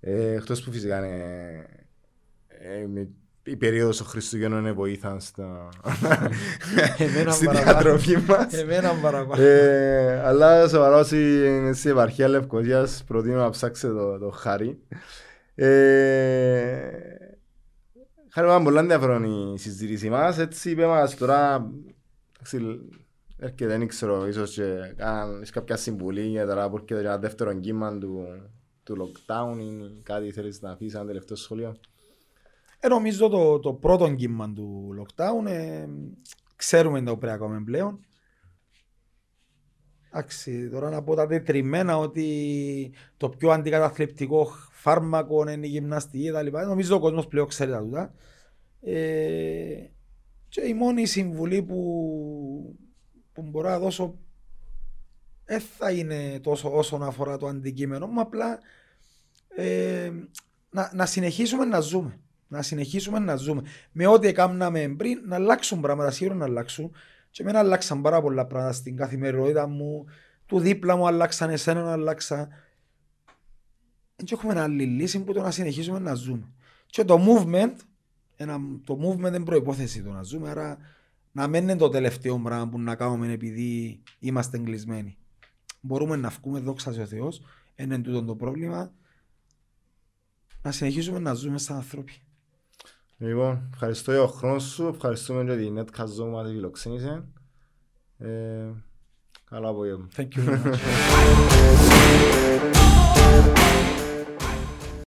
ε, εκτός που φυσικά είναι ε, η περίοδος των Χριστουγέννων είναι βοήθαν στα... στη διατροφή μας. Εμένα παραπάνω. Ε, αλλά σοβαρά όσοι είναι στην επαρχία Λευκοσίας προτείνω να ψάξετε το, το χάρι. Ε, Χάρη μου πολλά ενδιαφέρον η συζήτηση μας. Έτσι είπε μας τώρα έρχεται δεν ξέρω ίσως και κάνεις κάποια συμβουλή για τώρα που έρχεται ένα δεύτερο κύμα του του lockdown ή κάτι θέλεις να αφήσεις ένα τελευταίο σχολείο. Ε, νομίζω το, το πρώτο κύμα του lockdown ε, ξέρουμε το πρέπει να πλέον. Εντάξει, τώρα να πω τα τετριμένα ότι το πιο αντικαταθλιπτικό φάρμακο είναι η γυμναστική κτλ. Νομίζω ο κόσμος πλέον ξέρει τα τούτα. Ε, και η μόνη συμβουλή που, που μπορώ να δώσω δεν θα είναι τόσο όσον αφορά το αντικείμενο μου, απλά ε, να, να συνεχίσουμε να ζούμε. Να συνεχίσουμε να ζούμε. Με ό,τι έκαναμε πριν, να αλλάξουν πράγματα, σίγουρα να αλλάξουν. Και εμένα αλλάξαν πάρα πολλά πράγματα στην καθημερινότητα μου. Του δίπλα μου αλλάξαν, εσένα να αλλάξα. Δεν έχουμε άλλη λύση που το να συνεχίσουμε να ζούμε. Και το movement, ένα, το movement είναι προπόθεση το να ζούμε, άρα να μην είναι το τελευταίο πράγμα που να κάνουμε επειδή είμαστε εγκλεισμένοι μπορούμε να βγούμε, δόξα ο Θεός, είναι τούτο το πρόβλημα, να συνεχίσουμε να ζούμε σαν άνθρωποι. Λοιπόν, ευχαριστώ για τον χρόνο σου, ευχαριστούμε για την Netcast Zone μας φιλοξένησε. Ε, καλά απόγευμα. Thank you very much.